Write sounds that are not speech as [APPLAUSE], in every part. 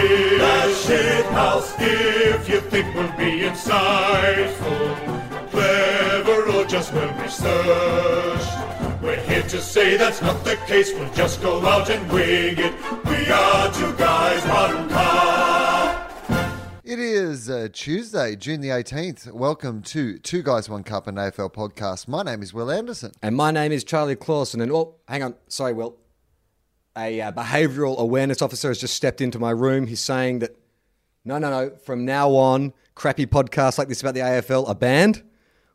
flags in The shit house. If you think we'll be insightful, clever, or just well researched, we're here to say that's not the case. We'll just go out and wing it. We are two guys, one cup. It is uh, Tuesday, June the 18th. Welcome to Two Guys, One Cup, an AFL podcast. My name is Wil Anderson. And my name is Charlie Clausen. And oh, hang on, sorry, Wil. A uh, behavioural awareness officer has just stepped into my room. He's saying that no, no, no. From now on, crappy podcasts like this about the AFL are banned.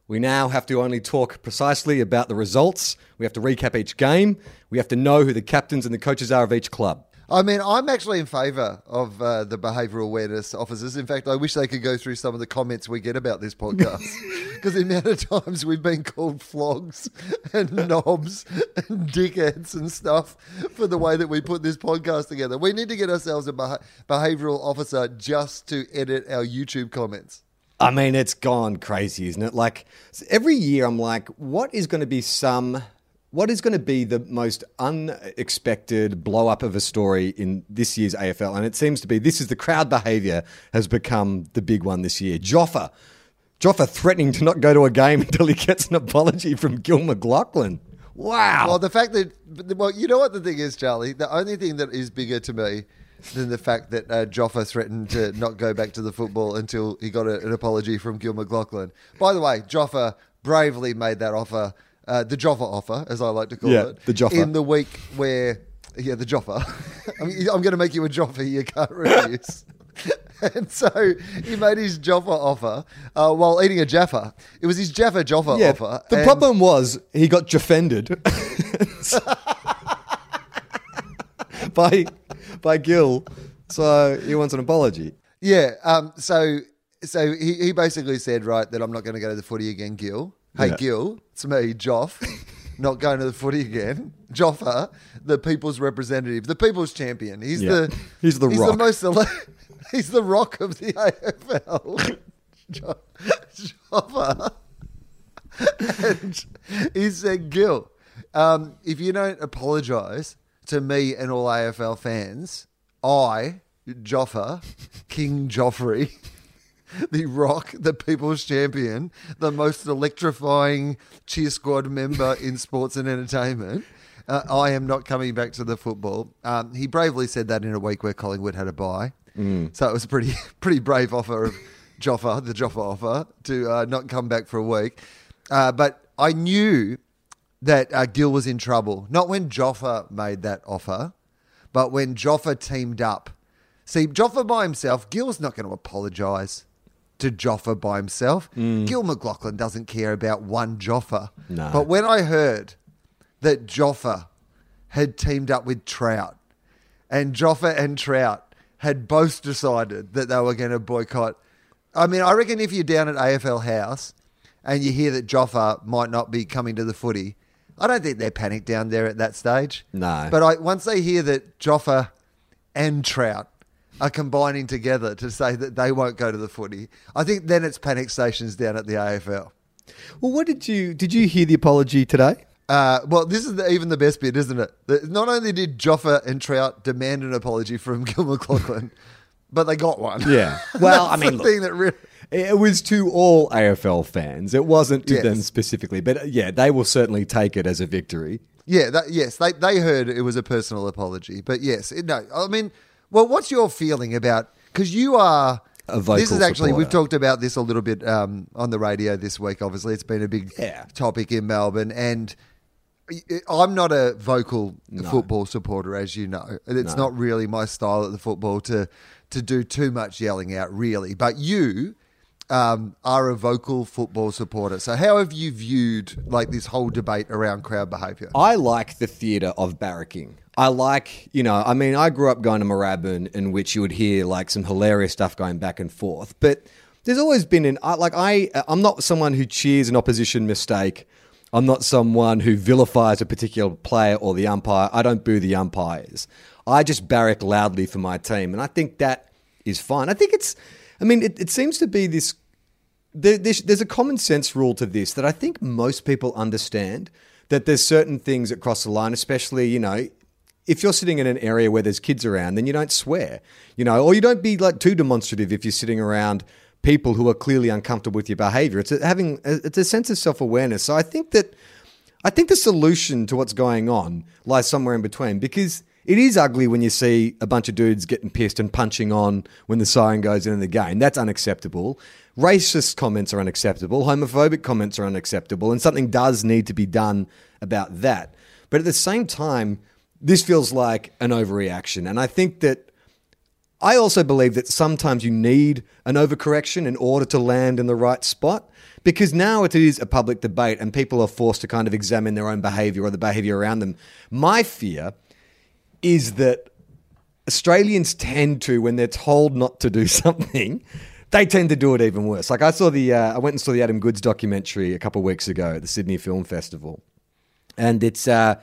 We now have to only talk precisely about the results. We have to recap each game. We have to know who the captains and the coaches are of each club. I mean, I'm actually in favour of uh, the behavioural awareness officers. In fact, I wish they could go through some of the comments we get about this podcast [LAUGHS] because the amount of times we've been called flogs and knobs and dickheads and stuff for the way that we put this podcast together. We need to get ourselves a beha- behavioural officer just to edit our YouTube comments. I mean, it's gone crazy, isn't it? Like every year, I'm like, what is going to be some, what is going to be the most unexpected blow up of a story in this year's AFL? And it seems to be this is the crowd behaviour has become the big one this year. Joffa, Joffa threatening to not go to a game [LAUGHS] until he gets an apology from Gil McLachlan. Wow. Well, the fact that, well, you know what the thing is, Charlie? The only thing that is bigger to me than the fact that uh, Joffa threatened to not go back to the football until he got a, an apology from Gil McLachlan. By the way, Joffa bravely made that offer, uh, the Joffa offer, as I like to call Yeah, it, the Joffa. in the week where, yeah, the Joffa. I [LAUGHS] mean, I'm going to make you a Joffa you can't refuse. [LAUGHS] And so he made his Joffa offer uh, while eating a Jaffa. It was his Jaffa Joffa yeah, offer. the problem was he got defended [LAUGHS] by by Gil, so he wants an apology. Yeah. Um. So so he, he basically said right that I'm not going to go to the footy again, Gil. Hey, Yeah. Gil, it's me, Joff. [LAUGHS] not going to the footy again. Joffa, the people's representative, the people's champion. He's Yeah. the He's the he's rock. the most ele- [LAUGHS] he's the rock of the AFL. [LAUGHS] Jo- Joffa. and he said, Gil, um, if you don't apologise to me and all AFL fans, I, Joffa, King Joffrey, [LAUGHS] the Rock, the People's Champion, the most electrifying cheer squad member in sports and entertainment. Uh, I am not coming back to the football. Um, he bravely said that in a week where Collingwood had a bye. So it was a pretty, [LAUGHS] pretty brave offer of Joffa, the Joffa offer, to uh, not come back for a week. Uh, but I knew that uh, Gil was in trouble. Not when Joffa made that offer, but when Joffa teamed up. See, Joffa by himself, Gil's not going to apologise to Joffa by himself. Mm. Gil McLachlan doesn't care about one Joffa. No. But when I heard that Joffa had teamed up with Trout, and Joffa and Trout had both decided that they were going to boycott. I mean, I reckon if you're down at AFL House and you hear that Joffa might not be coming to the footy, I don't think they're panicked down there at that stage. No. But I, once they hear that Joffa and Trout are combining together to say that they won't go to the footy, I think then it's panic stations down at the AFL. Well, what did you did you hear the apology today? Uh, well, this is the, even the best bit, isn't it? That not only did Joffa and Trout demand an apology from [LAUGHS] Gil McLachlan, but they got one. Yeah. [LAUGHS] Well, I mean, the look, thing that really, It was to all AFL fans. It wasn't to Yes. them specifically, but uh, yeah, they will certainly take it as a victory. yeah, that, yes, they they heard it was a personal apology, but yes, it, no, I mean, well, what's your feeling about? Because you are. A vocal this is actually we've talked about this a little bit um, on the radio this week. Obviously, it's been a big Yeah. topic in Melbourne, and I'm not a vocal football supporter, as you know. And It's not really my style at the football to to do too much yelling out, really. But you um, are a vocal football supporter. So how have you viewed like this whole debate around crowd behaviour? I like the theatre of barracking. I like, you know, I mean, I grew up going to Moorabbin in which you would hear like some hilarious stuff going back and forth, but there's always been an, like, I, I'm not someone who cheers an opposition mistake. I'm not someone who vilifies a particular player or the umpire. I don't boo the umpires. I just barrack loudly for my team. And I think that is fine. I think it's, I mean, it, it seems to be this there, there's, there's a common sense rule to this that I think most people understand that there's certain things that cross the line, especially, you know, if you're sitting in an area where there's kids around, then you don't swear, you know, or you don't be like too demonstrative if you're sitting around people who are clearly uncomfortable with your behavior. It's a, having it's a sense of self awareness. So I think that I think the solution to what's going on lies somewhere in between because it is ugly when you see a bunch of dudes getting pissed and punching on when the siren goes in, the game. That's unacceptable. Racist comments are unacceptable. Homophobic comments are unacceptable. And something does need to be done about that. But at the same time, this feels like an overreaction. And I think that I also believe that sometimes you need an overcorrection in order to land in the right spot because now it is a public debate and people are forced to kind of examine their own behavior or the behavior around them. My fear is that Australians tend to, when they're told not to do [LAUGHS] something, they tend to do it even worse. Like I saw the, uh, I went and saw the Adam Goodes documentary a couple of weeks ago at the Sydney Film Festival, and it's uh,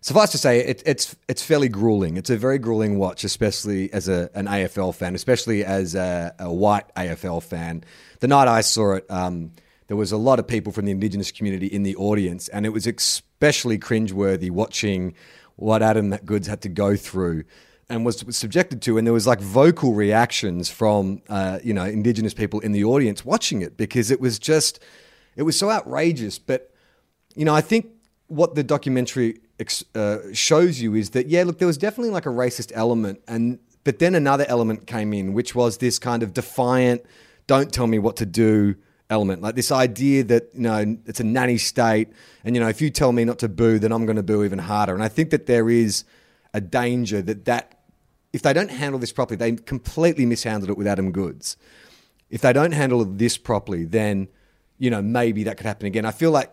suffice to say, it, it's it's fairly grueling. It's a very grueling watch, especially as a, an AFL fan, especially as a, a white AFL fan. The night I saw it. Um, there was a lot of people from the Indigenous community in the audience, and it was especially cringeworthy watching what Adam Goodes had to go through and was subjected to, and there was like vocal reactions from uh, you know Indigenous people in the audience watching it because it was just it was so outrageous. But you know, I think what the documentary uh, shows you is that yeah, look, there was definitely like a racist element, and but then another element came in, which was this kind of defiant, "Don't tell me what to do." Element. Like this idea that you know it's a nanny state and you know if you tell me not to boo then i'm going to boo even harder. And i think that there is a danger that that if they don't handle this properly they completely mishandled it with adam Goodes. if they don't handle this properly then you know maybe that could happen again. I feel like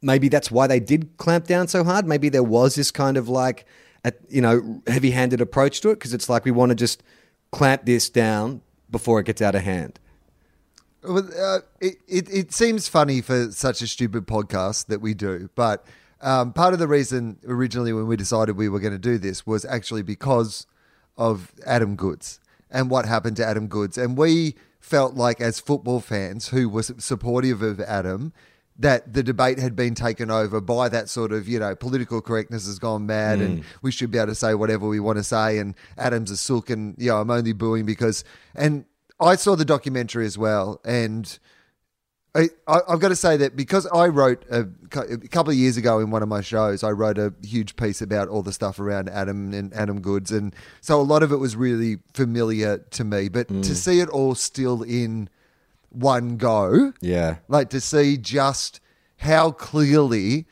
maybe that's why they did clamp down so hard. Maybe there was this kind of like a, you know heavy-handed approach to it because it's like we want to just clamp this down before it gets out of hand uh, it, it, it seems funny for such a stupid podcast that we do, but um, part of the reason originally when we decided we were going to do this was actually because of Adam Goodes and what happened to Adam Goodes. And we felt like, as football fans who were supportive of Adam, that the debate had been taken over by that sort of, you know, political correctness has gone mad mm. and we should be able to say whatever we want to say. And Adam's a sook and, you know, I'm only booing because. And I saw the documentary as well, and I, have got to say that because I wrote a, a, couple of years ago in one of my shows, I wrote a huge piece about all the stuff around Adam and Adam Goodes, and so a lot of it was really familiar to me. But mm. to see it all still in one go, yeah, like to see just how clearly.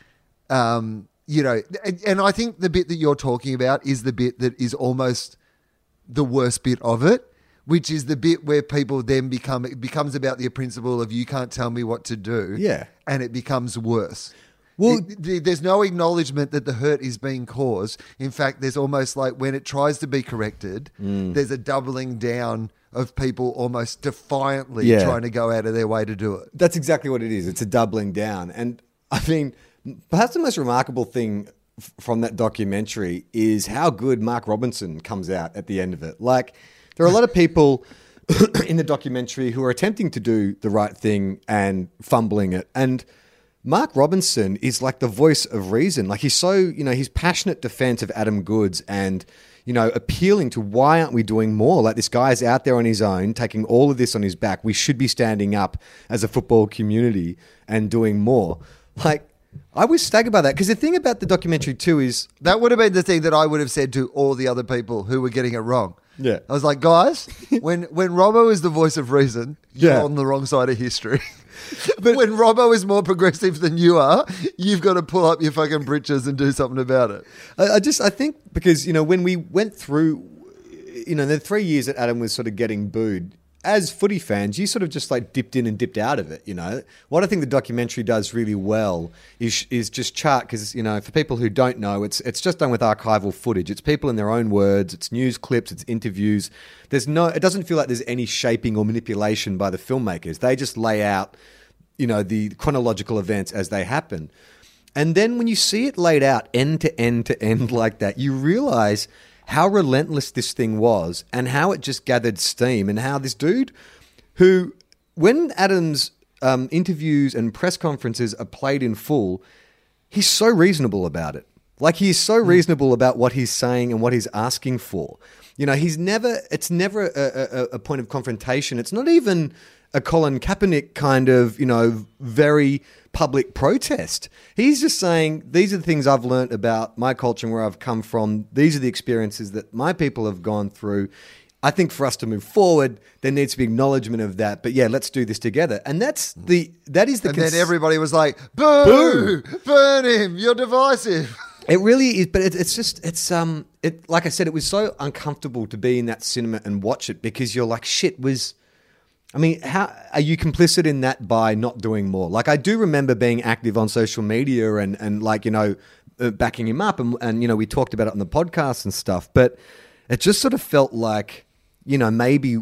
Um, you know, and, and I think the bit that you're talking about is the bit that is almost the worst bit of it which is the bit where people then become it becomes about the principle of you can't tell me what to do. Yeah. And it becomes worse. Well, it, there's no acknowledgement that the hurt is being caused. In fact, there's almost like when it tries to be corrected, mm. there's a doubling down of people almost defiantly yeah. trying to go out of their way to do it. That's exactly what it is. It's a doubling down. And I mean, perhaps the most remarkable thing from that documentary is how good Mark Robinson comes out at the end of it. Like, there are a lot of people [COUGHS] in the documentary who are attempting to do the right thing and fumbling it. And Mark Robinson is like the voice of reason. Like he's so, you know, his passionate defense of Adam Goodes and, you know, appealing to why aren't we doing more? Like this guy's out there on his own, taking all of this on his back. We should be standing up as a football community and doing more. Like, I was staggered by that because the thing about the documentary too is that would have been the thing that I would have said to all the other people who were getting it wrong. Yeah. I was like, guys, [LAUGHS] when when Robbo is the voice of reason, you're Yeah. on the wrong side of history. [LAUGHS] but when Robbo is more progressive than you are, you've got to pull up your fucking britches and do something about it. I, I just I think because you know when we went through, you know, the three years that Adam was sort of getting booed, as footy fans, you sort of just like dipped in and dipped out of it. You know, what I think the documentary does really well is is just chart because you know for people who don't know, it's it's just done with archival footage. It's people in their own words. It's news clips. It's interviews. There's no. It doesn't feel like there's any shaping or manipulation by the filmmakers. They just lay out, you know, the chronological events as they happen. And then when you see it laid out end to end to end like that, you realize how relentless this thing was and how it just gathered steam and how this dude who when Adams um, interviews and press conferences are played in full, he's so reasonable about it. Like he's so reasonable about what he's saying and what he's asking for. You know, he's never. It's never a, a, a point of confrontation. It's not even a Colin Kaepernick kind of you know very public protest. He's just saying these are the things I've learned about my culture and where I've come from. These are the experiences that my people have gone through. I think for us to move forward, there needs to be acknowledgement of that. But yeah, let's do this together. And that's the that is the And cons- then everybody was like, "Boo! Burn him! You're divisive." It really is, but it, it's just it's um it like I said, it was so uncomfortable to be in that cinema and watch it because you're like shit was. I mean, how are you complicit in that by not doing more? Like, I do remember being active on social media and and like you know uh, backing him up and and you know we talked about it on the podcast and stuff, but it just sort of felt like you know maybe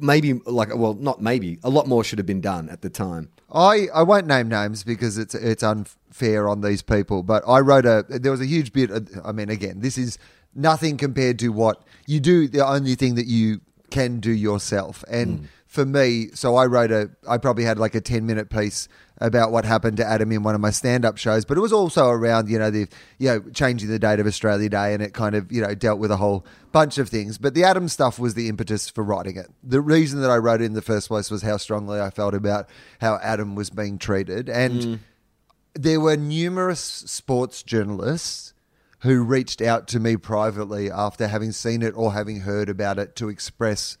maybe like well not maybe a lot more should have been done at the time. I, I won't name names because it's it's unfair on these people, but I wrote a there was a huge bit. Of, I mean, again, this is nothing compared to what you do. The only thing that you can do yourself, and mm. for me, so I wrote a. I probably had like a ten minute piece about what happened to Adam in one of my stand up shows, but it was also around you know the you know changing the date of Australia Day, and it kind of you know dealt with a whole bunch of things. But the Adam stuff was the impetus for writing it. The reason that I wrote it in the first place was how strongly I felt about how Adam was being treated, and mm. there were numerous sports journalists who reached out to me privately after having seen it or having heard about it to express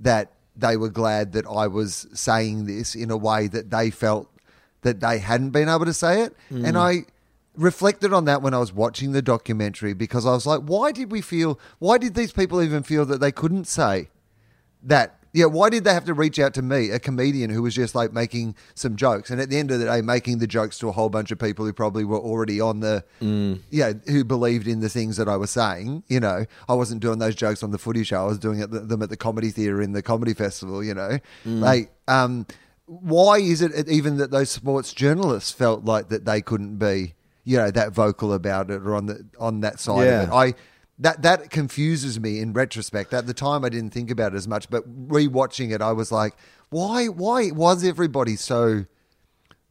that they were glad that I was saying this in a way that they felt that they hadn't been able to say it. Mm. And I reflected on that when I was watching the documentary because I was like, why did we feel, why did these people even feel that they couldn't say that? Yeah, why did they have to reach out to me, a comedian who was just like making some jokes, and at the end of the day, making the jokes to a whole bunch of people who probably were already on the, yeah, who believed in the things that I was saying. You know, I wasn't doing those jokes on the Footy Show; I was doing it, them at the Comedy Theatre in the Comedy Festival. You know, like, um, why is it even that those sports journalists felt like that they couldn't be, you know, that vocal about it or on the on that side Yeah. of it? I that that confuses me in retrospect. At the time, I didn't think about it as much, but rewatching it, I was like, why? Why was everybody so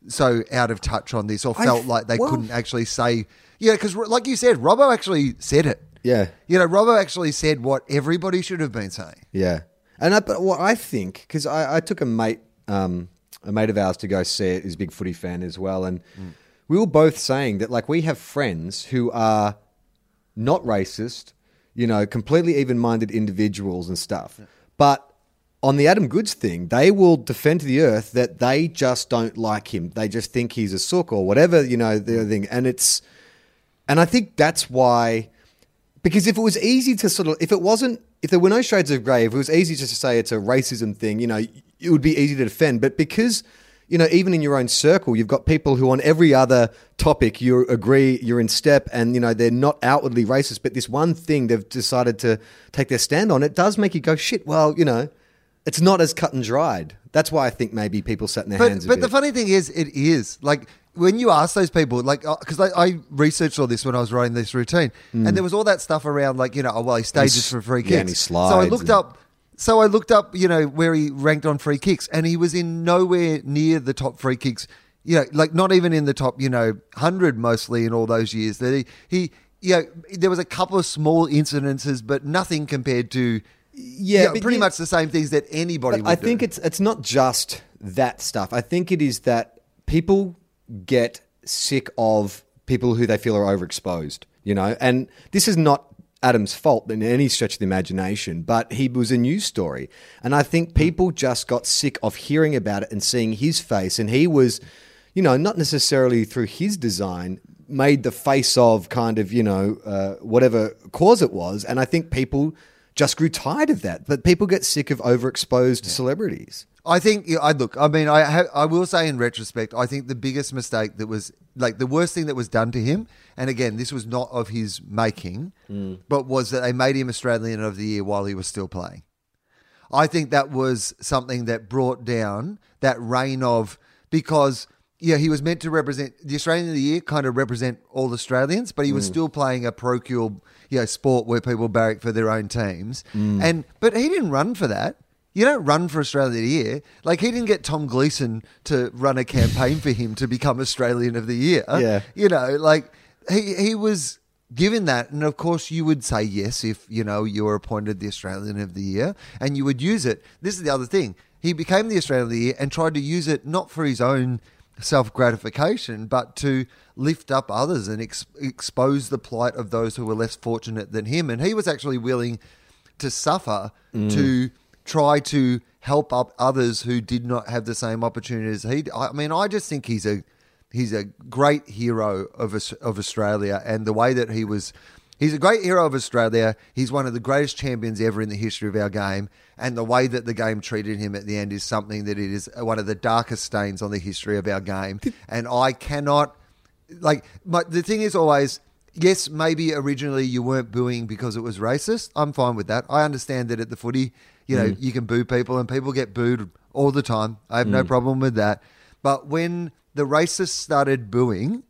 so out of touch on this, or felt f- like they well- couldn't actually say? Yeah, because like you said, Robbo actually said it. Yeah. You know, Robbo actually said what everybody should have been saying. Yeah, and I, but what I think because I, I took a mate, um, a mate of ours to go see it. He's a big footy fan as well, and we were both saying that like we have friends who are not racist, you know, completely even-minded individuals and stuff, but. On the Adam Goodes thing, they will defend to the earth that they just don't like him. They just think he's a sook or whatever, you know, the other thing. And it's, and I think that's why, because if it was easy to sort of, if it wasn't, if there were no shades of grey, if it was easy just to say it's a racism thing, you know, it would be easy to defend. But because, you know, even in your own circle, you've got people who on every other topic you agree you're in step and, you know, they're not outwardly racist, but this one thing they've decided to take their stand on, it does make you go, shit, well, you know, it's not as cut and dried. That's why I think maybe people sat in their But hands a but bit. the funny thing is, it is like when you ask those people, like uh, because I, I researched all this when I was writing this routine, and mm. there was all that stuff around, like you know, oh well, he stages for free kicks. yeah, and he so I looked and- up. So I looked up, you know, where he ranked on free kicks, and he was in nowhere near the top free kicks. You know, like not even in the top, you know, hundred mostly in all those years. That he he, you know, there was a couple of small incidences, but nothing compared to. Yeah, you know, pretty much the same things that anybody. Would I think do. it's it's not just that stuff. I think it is that people get sick of people who they feel are overexposed. You know, and this is not Adam's fault in any stretch of the imagination, but he was a news story, and I think people just got sick of hearing about it and seeing his face, and he was, you know, not necessarily through his design. Made the face of kind of, you know, uh, whatever cause it was. And I think people just grew tired of that. But people get sick of overexposed celebrities. I think yeah, I look. I mean, I ha- I will say in retrospect, I think the biggest mistake that was like the worst thing that was done to him, and again, this was not of his making, hmm. but was that they made him Australian of the Year while he was still playing. I think that was something that brought down that reign of because yeah, he was meant to represent the Australian of the Year, kind of represent all Australians, but he was hmm. still playing a parochial, you know, sport where people barrack for their own teams. Mm. And but he didn't run for that. You don't run for Australia of the Year. Like he didn't get Tom Gleeson to run a campaign for him to become Australian of the Year. Yeah. You know, like he he was given that, and of course you would say yes if you know you were appointed the Australian of the Year, and you would use it. This is the other thing. He became the Australian of the Year and tried to use it not for his own self gratification, but to lift up others and ex- expose the plight of those who were less fortunate than him. And he was actually willing to suffer mm. to try to help up others who did not have the same opportunities he. I mean, I just think he's a he's a great hero of of Australia, and the way that he was. He's a great hero of Australia. He's one of the greatest champions ever in the history of our game. And the way that the game treated him at the end is something that it is one of the darkest stains on the history of our game. And I cannot like my, the thing is always yes maybe originally you weren't booing because it was racist i'm fine with that i understand that at the footy you know Mm. you can boo people and people get booed all the time i have no Mm. problem with that but when the racists started booing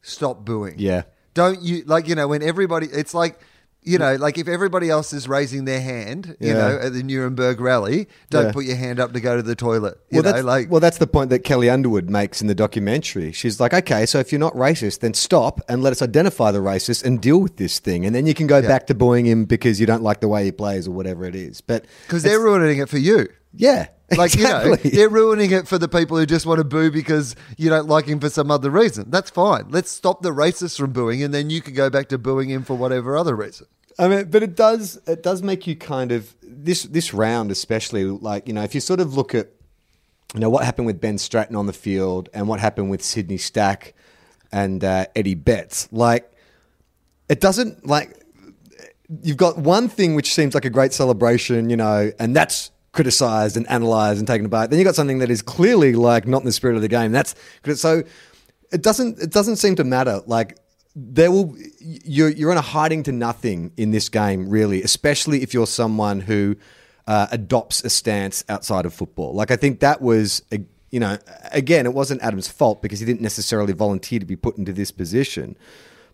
stop booing Yeah. Don't you like you know when everybody it's like you mm. know like if everybody else is raising their hand you Yeah. know at the nuremberg rally don't Yeah. put your hand up to go to the toilet you well, know that's, like well, that's the point that Kelli Underwood makes in the documentary. She's like, okay, so if you're not racist, then stop and let us identify the racist and deal with this thing, and then you can go Yeah. back to booing him because you don't like the way he plays or whatever it is. But because they're ruining it for you yeah, Like you know, exactly. they're ruining it for the people who just want to boo because you don't like him for some other reason. That's fine. Let's stop the racists from booing, and then you can go back to booing him for whatever other reason. I mean, but it does it does make you kind of this this round especially like you know if you sort of look at you know what happened with Ben Stratton on the field and what happened with Sydney Stack and uh, Eddie Betts like it doesn't like you've got one thing which seems like a great celebration you know and that's criticized and analyzed and taken apart then you got something that is clearly like not in the spirit of the game. That's so it doesn't it doesn't seem to matter. Like there will you're you're in a hiding to nothing in this game really especially if you're someone who uh, adopts a stance outside of football. Like i think that was a, you know again it wasn't adam's fault because he didn't necessarily volunteer to be put into this position.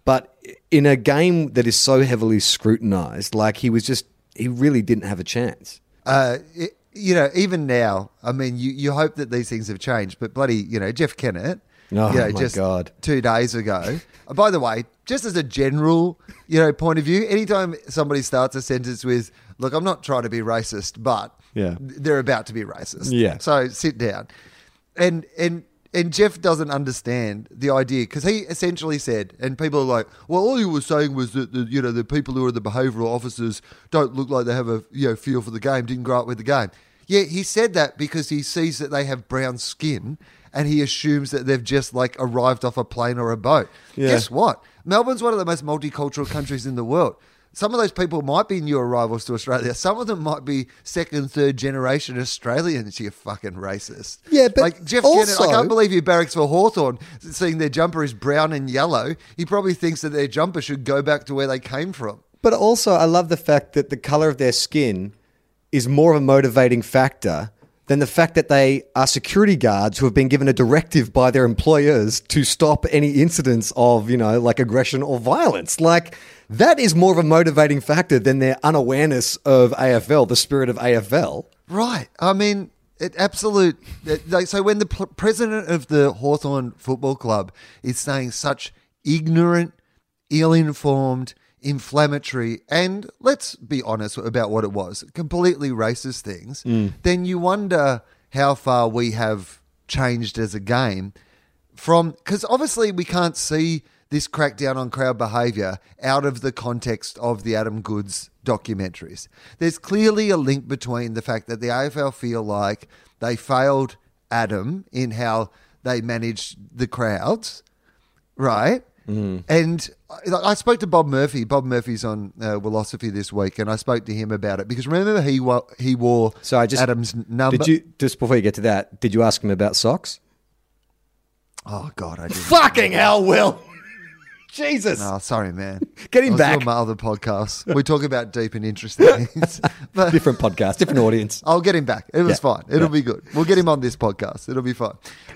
But in a game that is so heavily scrutinized like he was just he really didn't have a chance Uh, it, you know, even now, I mean, you, you hope that these things have changed, but bloody, you know, Jeff Kennett, Oh, you know, my just God. two days ago. By the way, just as a general, you know, point of view, anytime somebody starts a sentence with, "Look, I'm not trying to be racist, but Yeah. they're about to be racist," Yeah. So sit down, and and. And Jeff doesn't understand the idea because he essentially said, and people are like, "Well, all you were saying was that the you know the people who are the behavioural officers don't look like they have a you know feel for the game, didn't grow up with the game." Yeah, he said that because he sees that they have brown skin and he assumes that they've just like arrived off a plane or a boat. Yeah. Guess what? Melbourne's one of the most multicultural countries in the world. Some of those people might be new arrivals to Australia. Some of them might be second, third generation Australians. You fucking racist. Yeah, but like Jeff also- I can't believe you barracks for Hawthorn, seeing their jumper is brown and yellow. He probably thinks that their jumper should go back to where they came from. But also, I love the fact that the color of their skin is more of a motivating factor than the fact that they are security guards who have been given a directive by their employers to stop any incidents of, you know, like aggression or violence. Like, that is more of a motivating factor than their unawareness of AFL, the spirit of AFL. Right. I mean, it absolute. It, like, so when the president of the Hawthorn Football Club is saying such ignorant, ill-informed, inflammatory, and let's be honest about what it was, completely racist things, mm. then you wonder how far we have changed as a game from because obviously we can't see this crackdown on crowd behaviour out of the context of the Adam Goodes documentaries. There's clearly a link between the fact that the AFL feel like they failed Adam in how they managed the crowds, right? And I, spoke to Bob Murphy. Bob Murphy's on uh, Philosophy this week, and I spoke to him about it because remember he he wore So I just Adam's number. Did you just before you get to that? Did you ask him about socks? Oh God, I didn't. Fucking hell, Wil! Jesus! Oh, sorry, man. [LAUGHS] Get him I was back. doing my other podcast. We talk about deep and interesting [LAUGHS] things. But Different podcast, different audience. I'll get him back. It was Yeah. fine. It'll Yeah. be good. We'll get him on this podcast. It'll be fine.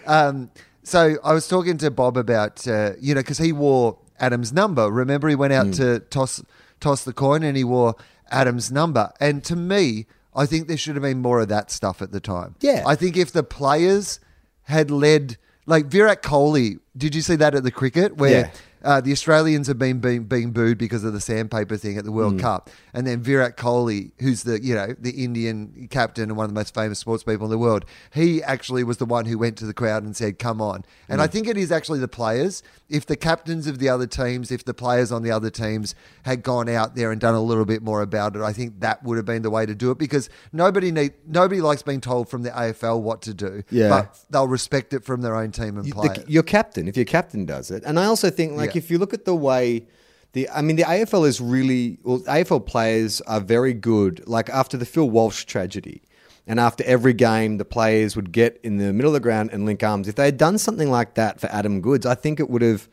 Um, so I was talking to Bob about, uh, you know, because he wore Adam's number. Remember, he went out to toss toss the coin and he wore Adam's number. And to me, I think there should have been more of that stuff at the time. Yeah. I think if the players had led, like Virat Kohli, did you see that at the cricket where? Yeah. Uh, the Australians have been being, being booed because of the sandpaper thing at the World Cup, and then Virat Kohli, who's the you know the Indian captain and one of the most famous sports people in the world, he actually was the one who went to the crowd and said, "Come on!" And I think it is actually the players. If the captains of the other teams, if the players on the other teams had gone out there and done a little bit more about it, I think that would have been the way to do it because nobody need nobody likes being told from the AFL what to do. Yeah. but they'll respect it from their own team and You- play. the- it. your captain, if your captain does it, and I also think like Yeah. If you look at the way the, I mean, the AFL is really well. AFL players are very good. Like after the Phil Walsh tragedy, and after every game, the players would get in the middle of the ground and link arms. If they had done something like that for Adam Goodes, I think it would have,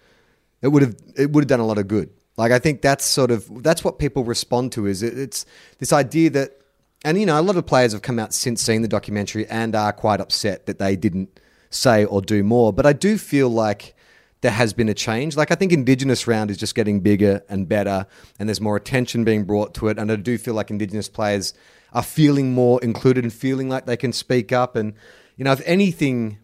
it would have, it would have done a lot of good. Like I think that's sort of that's what people respond to is it, it's this idea that, and you know, a lot of players have come out since seeing the documentary and are quite upset that they didn't say or do more. But I do feel like there has been a change. Like I think Indigenous round is just getting bigger and better, and there's more attention being brought to it. And I do feel like Indigenous players are feeling more included and feeling like they can speak up. And you know, if anything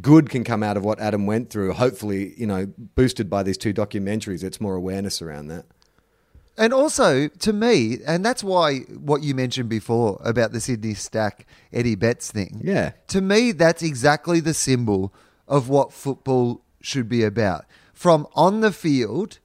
good can come out of what Adam went through, hopefully, you know, boosted by these two documentaries, it's more awareness around that. And also, to me, and that's why what you mentioned before about the Sydney Stack Eddie Betts thing. Yeah. To me, that's exactly the symbol of what football should be about. From on the field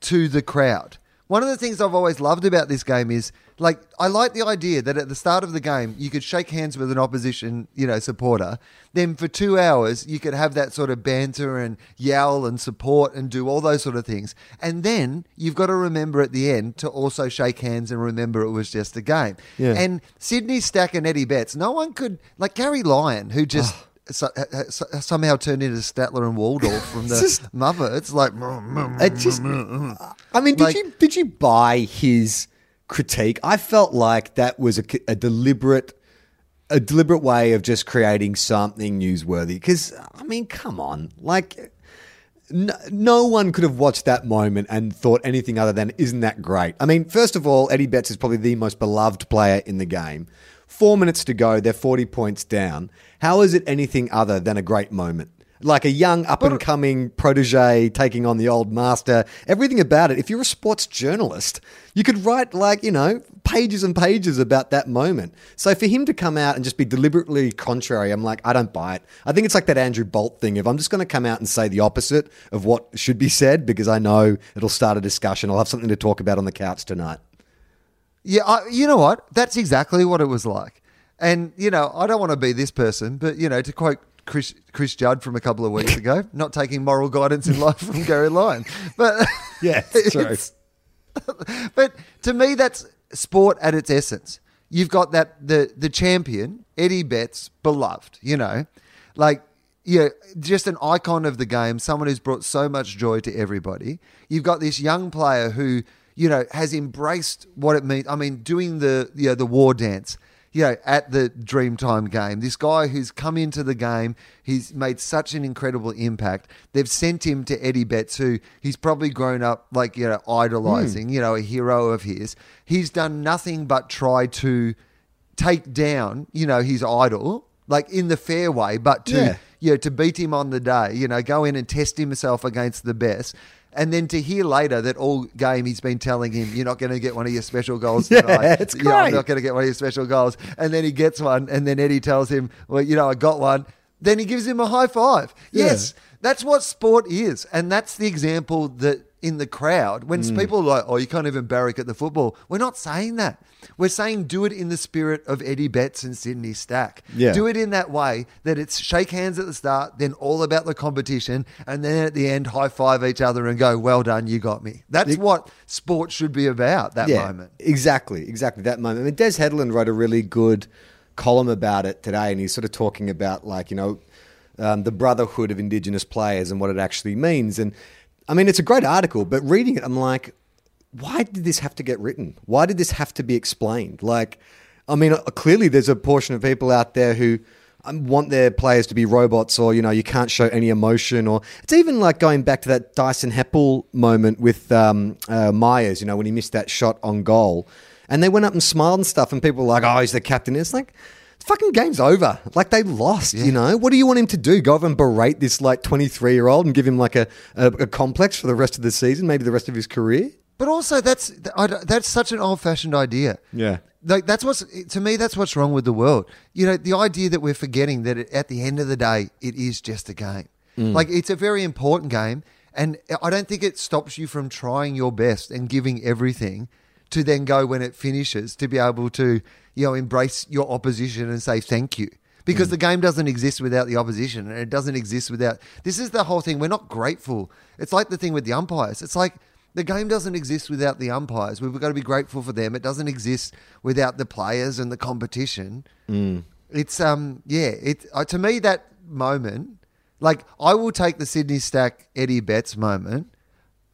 to the crowd. One of the things I've always loved about this game is like I like the idea that at the start of the game you could shake hands with an opposition, you know, supporter. Then for 2 hours you could have that sort of banter and yell and support and do all those sort of things. And then you've got to remember at the end to also shake hands and remember it was just a game. Yeah. And Sydney Stack and Eddie Betts, no one could like Gary Lyon who just ah. So, uh, uh, so- uh, somehow turned into Statler and Waldorf from [LAUGHS] the just- mother. It's like mm, mm, It mm, just, I mean, did Like- you did you buy his critique? I felt like that was a, a deliberate, a deliberate way of just creating something newsworthy. Because I mean, come on, like. No, no one could have watched that moment and thought anything other than, isn't that great? I mean, first of all, Eddie Betts is probably the most beloved player in the game. Four minutes to go, they're 40 points down. How is it anything other than a great moment? Like a young up and coming protege taking on the old master, everything about it. If you're a sports journalist, you could write like, you know, pages and pages about that moment. So for him to come out and just be deliberately contrary, I'm like, I don't buy it. I think it's like that Andrew Bolt thing. If I'm just going to come out and say the opposite of what should be said because I know it'll start a discussion, I'll have something to talk about on the couch tonight. Yeah, I, you know what? That's exactly what it was like. And you know, I don't want to be this person, but you know, to quote Chris Chris Judd from a couple of weeks [LAUGHS] ago, not taking moral guidance in life from Gary Lyon, but [LAUGHS] Yeah, it's true. [LAUGHS] but to me, that's sport at its essence. You've got that the the champion Eddie Betts, beloved. You know, like yeah, just an icon of the game, someone who's brought so much joy to everybody. You've got this young player who you know has embraced what it means. I mean, doing the you know, the war dance you know, at the Dreamtime game. This guy who's come into the game, he's made such an incredible impact. They've sent him to Eddie Betts, who he's probably grown up like, you know, idolizing, hmm. you know, a hero of his. He's done nothing but try to take down, you know, his idol, like in the fair way, but to, Yeah. you know, to beat him on the day, you know, go in and test himself against the best. And then to hear later that all game he's been telling him, you're not going to get one of your special goals [LAUGHS] Yeah, tonight. it's You know, I'm not going to get one of your special goals. And then he gets one, and then Eddie tells him, well, you know, I got one. Then he gives him a high five. Yes, that's what sport is. And that's the example that in the crowd, when Mm. people are like, oh, you can't even barrack at the football, we're not saying that. We're saying do it in the spirit of Eddie Betts and Sydney Stack. Yeah. Do it in that way that it's shake hands at the start, then all about the competition, and then at the end, high five each other and go, well done, you got me. That's what sport should be about, that moment. Exactly, exactly that moment. I mean, Des Headland wrote a really good column about it today, and he's sort of talking about like you know um, the brotherhood of Indigenous players and what it actually means. And I mean, it's a great article, but reading it, I'm like, why did this have to get written? Why did this have to be explained? Like, I mean, uh, clearly there's a portion of people out there who um, want their players to be robots or, you know, you can't show any emotion or it's even like going back to that Dyson Heppell moment with um, uh, Myers, you know, when he missed that shot on goal and they went up and smiled and stuff and people were like, oh, he's the captain. It's like, fucking game's over. Like they lost, you know. What do you want him to do? Go over and berate this like 23 year old and give him like a, a, a complex for the rest of the season, maybe the rest of his career? But also, that's that's such an old fashioned idea. Yeah. like that's what's to me. That's what's wrong with the world. You know, the idea that we're forgetting that at the end of the day, it is just a game. Mm. Like it's a very important game, and I don't think it stops you from trying your best and giving everything to then go when it finishes to be able to you know embrace your opposition and say thank you. Because the game doesn't exist without the opposition, and it doesn't exist without. This is the whole thing. We're not grateful. It's like the thing with the umpires. It's like the game doesn't exist without the umpires. We've got to be grateful for them. It doesn't exist without the players and the competition. It's um yeah. It uh, to me that moment, like I will take the Sydney Stack Eddie Betts moment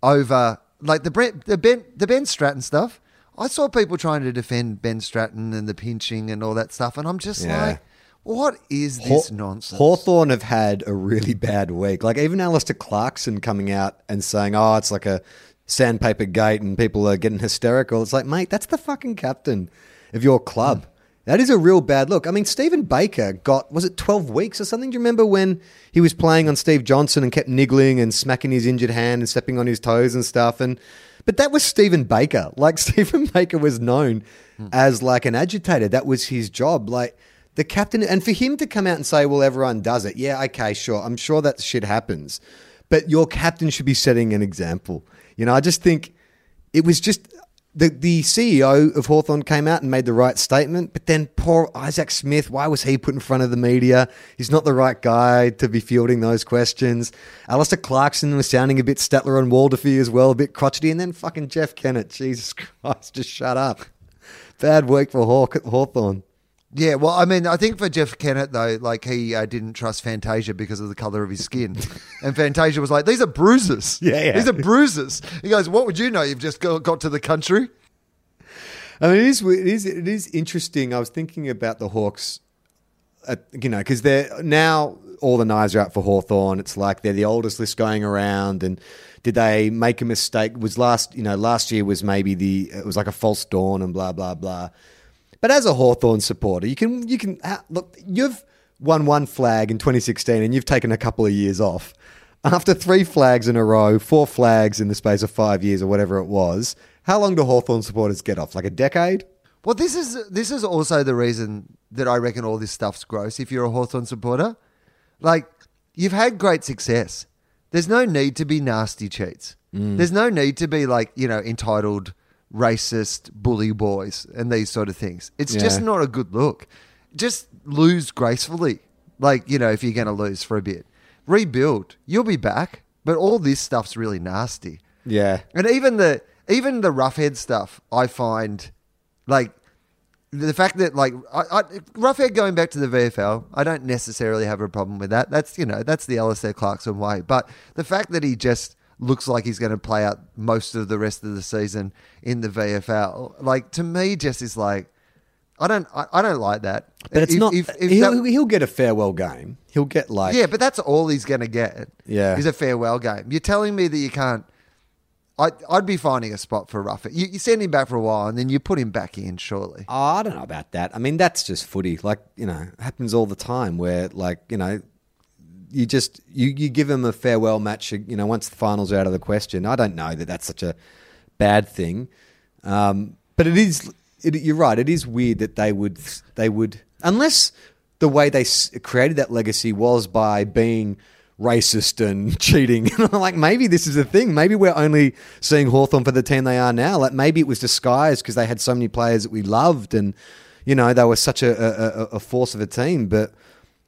over like the Brent, the Ben the Ben Stratton stuff. I saw people trying to defend Ben Stratton and the pinching and all that stuff, and I'm just Yeah. like, what is this nonsense? Hawthorn have had a really bad week. Like even Alastair Clarkson coming out and saying, "Oh, it's like a sandpaper gate," and people are getting hysterical. It's like, mate, that's the fucking captain of your club. Hmm. That is a real bad look. I mean, Stephen Baker got was it twelve weeks or something? Do you remember when he was playing on Steve Johnson and kept niggling and smacking his injured hand and stepping on his toes and stuff? And but that was Stephen Baker. Like [LAUGHS] Stephen Baker was known hmm. as like an agitator. That was his job. Like the captain, and for him to come out and say, "Well, everyone does it." Yeah, okay, sure. I'm sure that shit happens, but your captain should be setting an example. You know, I just think it was just the the CEO of Hawthorn came out and made the right statement, but then poor Isaac Smith, why was he put in front of the media? He's not the right guy to be fielding those questions. Alastair Clarkson was sounding a bit Statler and Waldefy as well, a bit crotchety, and then fucking Jeff Kennett. Jesus [LAUGHS] Christ, just shut up. Bad week for Haw- Hawthorn. Yeah, well, I mean, I think for Jeff Kennett though, like he uh, didn't trust Fantasia because of the color of his skin, [LAUGHS] and Fantasia was like, "These are bruises. Yeah, yeah. these are bruises." He goes, "What would you know? You've just got, got to the country." I mean, it is it is it is interesting. I was thinking about the Hawks, uh, you know, because they're now all the knives are out for Hawthorn. It's like they're the oldest list going around, and did they make a mistake? Was last you know last year was maybe the it was like a false dawn and blah blah blah. But as a Hawthorn supporter, you can you can look. You've won one flag in 2016, and you've taken a couple of years off. After three flags in a row, four flags in the space of five years or whatever it was, how long do Hawthorn supporters get off? Like a decade? Well, this is this is also the reason that I reckon all this stuff's gross. If you're a Hawthorn supporter, like you've had great success, there's no need to be nasty cheats. Mm. There's no need to be like you know entitled, racist, bully boys and these sort of things. It's just not a good look. Just lose gracefully, like you know if you're going to lose for a bit, rebuild. You'll be back. But all this stuff's really nasty. Yeah. And even the even the Roughead stuff, I find like the fact that like I, I, Roughead going back to the VFL, I don't necessarily have a problem with that. That's you know that's the Alastair Clarkson way. But the fact that he just looks like he's going to play out most of the rest of the season in the VFL, like to me, just is like I don't I, I don't like that. But it's If- not. if- if he'll, that- he'll get a farewell game. He'll get like. yeah, but that's all he's going to get. Yeah. is a farewell game. You're telling me that you can't. I, I'd be finding a spot for Roughead. You, you send him back for a while, and then you put him back in. Surely. Oh, I don't know about that. I mean, that's just footy. Like you know, happens all the time. Where like you know, you just you you give them a farewell match. You know, once the finals are out of the question. I don't know that that's such a bad thing. Um, but it is. It, you're right. It is weird that they would they would unless the way they created that legacy was by being racist and [LAUGHS] cheating. [LAUGHS] like maybe this is a thing. Maybe we're only seeing Hawthorn for the team they are now. Like maybe it was disguised because they had so many players that we loved and you know they were such a, a- a force of a team. But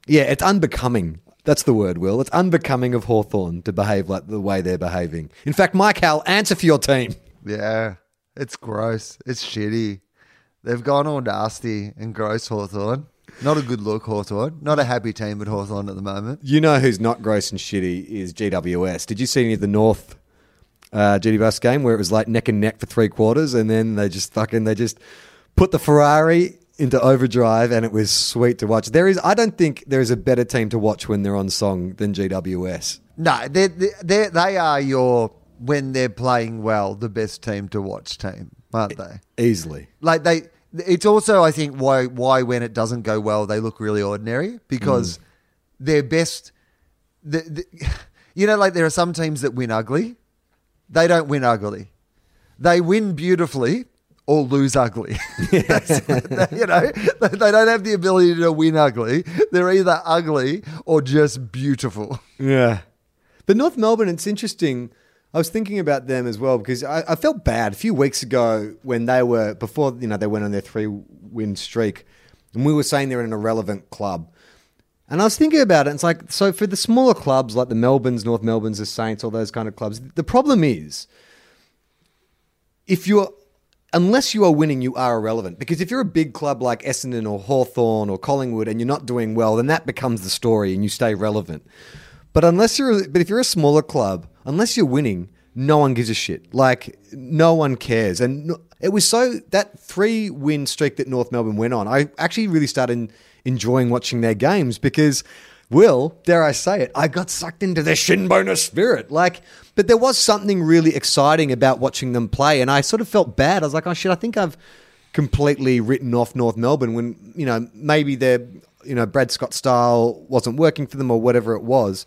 yeah, it's unbecoming. That's the word, Wil. It's unbecoming of Hawthorn to behave like the way they're behaving. In fact, Mike Howell, answer for your team. Yeah, it's gross. It's shitty. They've gone all nasty and gross. Hawthorn. Not a good look, Hawthorn. Not a happy team at Hawthorn at the moment. You know who's not gross and shitty is GWS. Did you see any of the North uh, GWS game where it was like neck and neck for three quarters, and then they just fucking they just put the Ferrari into overdrive, and it was sweet to watch. There is, I don't think there is a better team to watch when they're on song than GWS. No, they they they are your when they're playing well the best team to watch team, aren't they? Easily. Like they it's also I think why why when it doesn't go well they look really ordinary because mm. their best. The, the, [LAUGHS] you know, like there are some teams that win ugly. They don't win ugly. They win beautifully or lose ugly. [LAUGHS] [LAUGHS] You know, they don't have the ability to win ugly. They're either ugly or just beautiful. Yeah. But North Melbourne, it's interesting. I was thinking about them as well because I, I felt bad a few weeks ago when they were, before, you know, they went on their three win streak and we were saying they're an irrelevant club. And I was thinking about it. It's like, so for the smaller clubs like the Melbournes, North Melbournes, the Saints, all those kind of clubs, the problem is if you're unless you are winning, you are irrelevant. Because if you're a big club like Essendon or Hawthorn or Collingwood and you're not doing well, then that becomes the story and you stay relevant. But unless you're but if you're a smaller club, unless you're winning, no one gives a shit. Like no one cares. And it was so that three win streak that North Melbourne went on. I actually really started enjoying watching their games because Will, dare I say it, I got sucked into their shinboner spirit. Like, but there was something really exciting about watching them play, and I sort of felt bad. I was like, oh shit, I think I've completely written off North Melbourne when you know maybe their you know Brad Scott style wasn't working for them or whatever it was.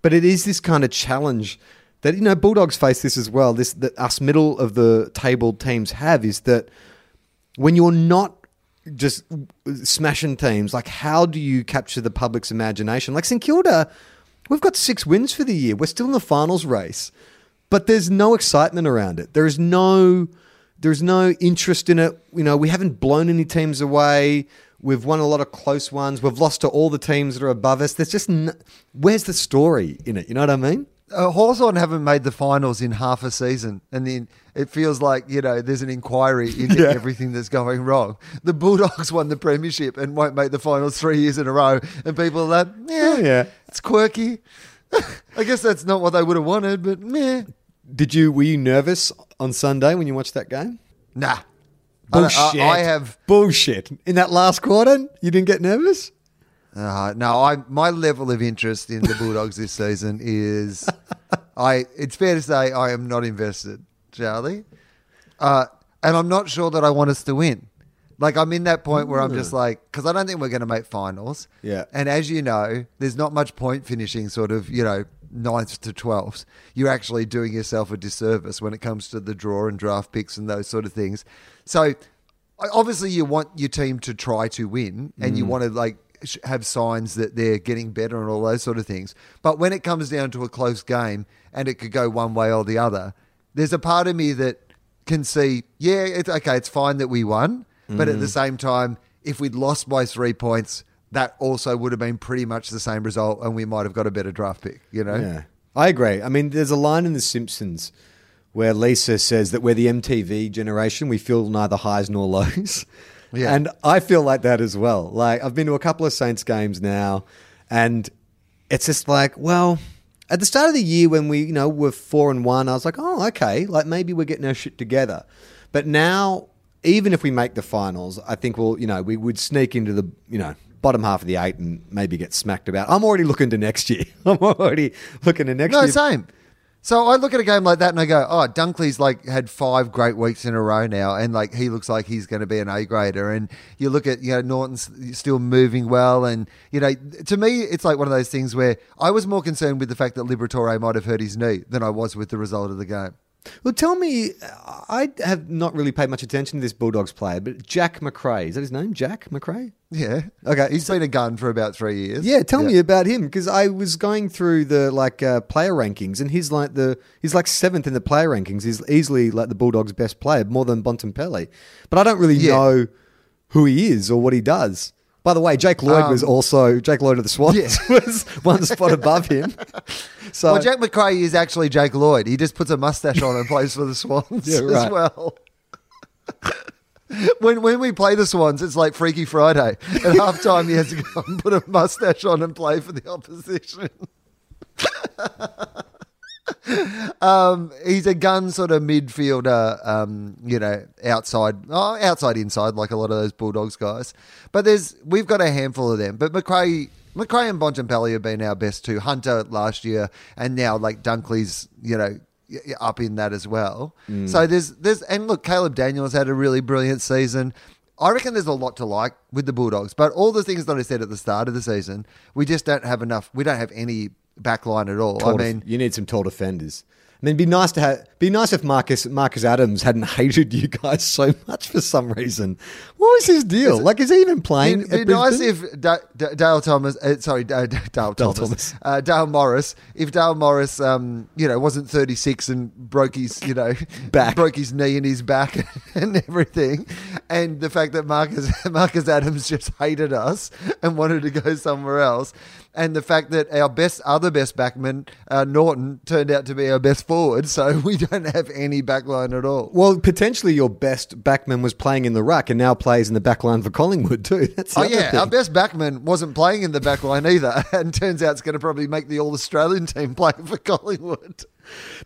But it is this kind of challenge that you know Bulldogs face this as well. This that us middle of the table teams have is that when you're not just smashing teams, like how do you capture the public's imagination? Like St Kilda, we've got six wins for the year. We're still in the finals race, but there's no excitement around it. There is no, there's no interest in it. You know, we haven't blown any teams away. We've won a lot of close ones. We've lost to all the teams that are above us. There's just where's the story in it? You know what I mean? Uh, Hawthorn haven't made the finals in half a season, and then it feels like you know there's an inquiry into Yeah. everything that's going wrong. The Bulldogs [LAUGHS] won the premiership and won't make the finals three years in a row, and people are like, "Yeah, Yeah. it's quirky." [LAUGHS] I guess that's not what they would have wanted, but meh, Did you were you nervous on Sunday when you watched that game? nah. I, I- Bullshit. I have bullshit in that last quarter. You didn't get nervous. Uh, no, I my level of interest in the Bulldogs this season is, [LAUGHS] I. It's fair to say I am not invested, Charlie, uh, and I'm not sure that I want us to win. Like I'm in that point where I'm just like, because I don't think we're going to make finals. Yeah. And as you know, there's not much point finishing sort of you know ninth to twelfth. You're actually doing yourself a disservice when it comes to the draw and draft picks and those sort of things. So obviously you want your team to try to win and you want to like have signs that they're getting better and all those sort of things but when it comes down to a close game and it could go one way or the other there's a part of me that can see yeah it's okay it's fine that we won but at the mm. same time if we'd lost by 3 points that also would have been pretty much the same result and we might have got a better draft pick you know Yeah, I agree. I mean, there's a line in The Simpsons where Lisa says that we're the MTV generation. We feel neither highs nor lows. [LAUGHS] Yeah. And I feel like that as well. Like, I've been to a couple of Saints games now, and it's just like, well, at the start of the year when we, you know, were four and one, I was like, oh, okay, like maybe we're getting our shit together. But now, even if we make the finals, I think we'll, you know, we would sneak into the, you know, bottom half of the eight and maybe get smacked about. I'm already looking to next year. [LAUGHS] I'm already looking to next No, year. same. So I look at a game like that and I go, oh, Dunkley's like had five great weeks in a row now, and like he looks like he's going to be an A grader. And you look at you know Naughton's still moving well, and you know to me it's like one of those things where I was more concerned with the fact that Liberatore might have hurt his knee than I was with the result of the game. Well, tell me, I have not really paid much attention to this Bulldogs player, but Jack Macrae, is that his name? Jack Macrae? Yeah, Okay, he's been a gun for about three years. Yeah, tell me about him because I was going through the like uh, player rankings, and he's like the he's like seventh in the player rankings. He's easily like the Bulldogs' best player, more than Bontempelli. But I don't really Yeah. know who he is or what he does. By the way, Jake Lloyd was Um, also Jake Lloyd of the Swans Yeah. [LAUGHS] was one spot above him. [LAUGHS] So Well, Jack Macrae is actually Jake Lloyd. He just puts a mustache on and plays for the Swans [LAUGHS] Yeah, right. as well. when when we play the Swans, it's like Freaky Friday. At half time, he has to go and put a mustache on and play for the opposition. Um, he's a gun sort of midfielder, um, you know, outside, oh, outside, inside, like a lot of those Bulldogs guys. But there's we've got a handful of them. But Macrae, Macrae and Bontempelli have been our best two. Hunter last year, and now like Dunkley's, you know, up in that as well. So there's there's and look, Caleb Daniels had a really brilliant season. I reckon there's a lot to like with the Bulldogs, but all the things that I said at the start of the season, we just don't have enough. We don't have any backline at all. Tall I def- mean, you need some tall defenders. I mean, it'd be nice to have. Be nice if Marcus Marcus Adams hadn't [LAUGHS] hated you guys so much for some reason. What was his deal? Like, is he even playing? It'd be nice if Da- Da- Dale Thomas, uh, sorry, Da- Da- Dale, Thomas, Thomas. Uh, Dale Morris, if Dale Morris, um, you know, wasn't 36 and broke his, you know, [LAUGHS] Back. broke his knee and his back [LAUGHS] and everything, and the fact that Marcus Marcus Adams just hated us and wanted to go somewhere else, and the fact that our best other best backman uh, Naughton turned out to be our best forward, so [LAUGHS] we don't have any backline at all. Well, potentially your best backman was playing in the ruck and now plays in the backline for Collingwood too. [LAUGHS] That's Oh yeah, thing. our best backman wasn't playing in the backline either, [LAUGHS] and turns out it's going to probably make the All Australian team play for Collingwood.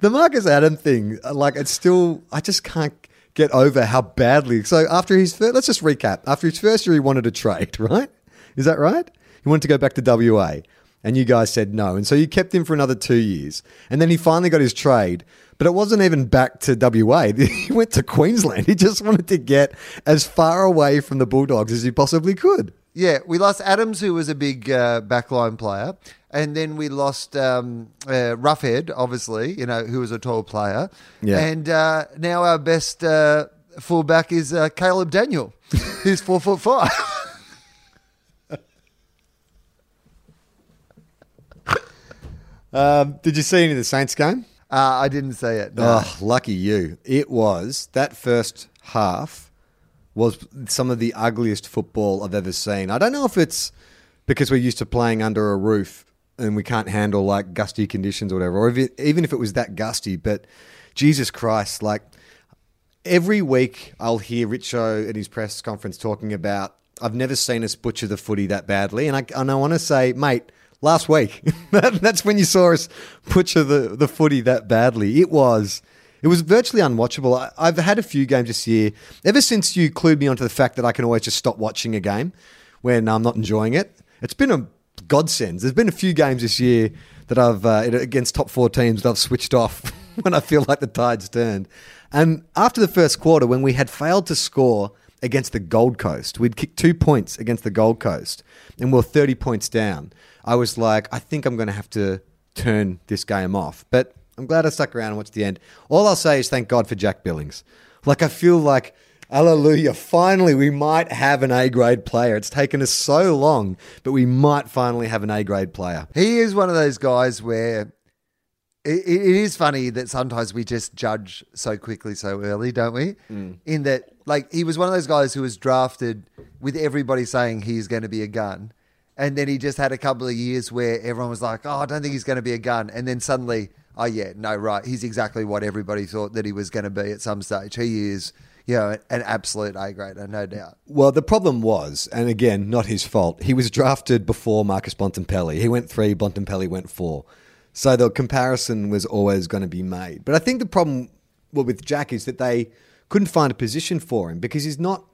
The Marcus Adam thing, uh, like it's still, I just can't get over how badly. So after his first, let's just recap. After his first year, he wanted to trade, right? Is that right? He wanted to go back to WA, and you guys said no, and so you kept him for another two years, and then he finally got his trade. But it wasn't even back to WA. [LAUGHS] He went to Queensland. He just wanted to get as far away from the Bulldogs as he possibly could. Yeah, we lost Adams, who was a big uh, backline player, and then we lost um, uh, Roughead, obviously, you know, who was a tall player. Yeah. And uh, now our best uh, fullback is uh, Caleb Daniel, [LAUGHS] who's four foot five. Um, did you see any of the Saints game? Uh, I didn't see it. No. Oh, lucky you. It was that first half was some of the ugliest football I've ever seen. I don't know if it's because we're used to playing under a roof and we can't handle like gusty conditions or whatever, or if it, even if it was that gusty, but Jesus Christ, like every week I'll hear Richo at his press conference talking about I've never seen us butcher the footy that badly, and I and I want to say, mate, last week [LAUGHS] that's when you saw us butcher the the footy that badly. It was. It was virtually unwatchable. I, I've had a few games this year. Ever since you clued me onto the fact that I can always just stop watching a game when I'm not enjoying it, it's been a godsend. There's been a few games this year that I've uh, against top four teams that I've switched off [LAUGHS] when I feel like the tide's turned. And after the first quarter, when we had failed to score against the Gold Coast, we'd kicked two points against the Gold Coast, and we we're 30 points down. I was like, I think I'm going to have to turn this game off. But I'm glad I stuck around and watched the end. All I'll say is thank God for Jack Billings. Like I feel like hallelujah, finally we might have an A grade player. It's taken us so long, but we might finally have an A grade player. He is one of those guys where it, it is funny that sometimes we just judge so quickly, so early, don't we? Mm. In that, like, he was one of those guys who was drafted with everybody saying he's going to be a gun. And then he just had a couple of years where everyone was like, oh, I don't think he's going to be a gun. And then suddenly, oh, yeah, no, right. He's exactly what everybody thought that he was going to be at some stage. He is, you know, an absolute A grader, no doubt. Well, the problem was, and again, not his fault, he was drafted before Marcus Bontempelli. He went three, Bontempelli went four. So the comparison was always going to be made. But I think the problem well, with Jack is that they couldn't find a position for him because he's not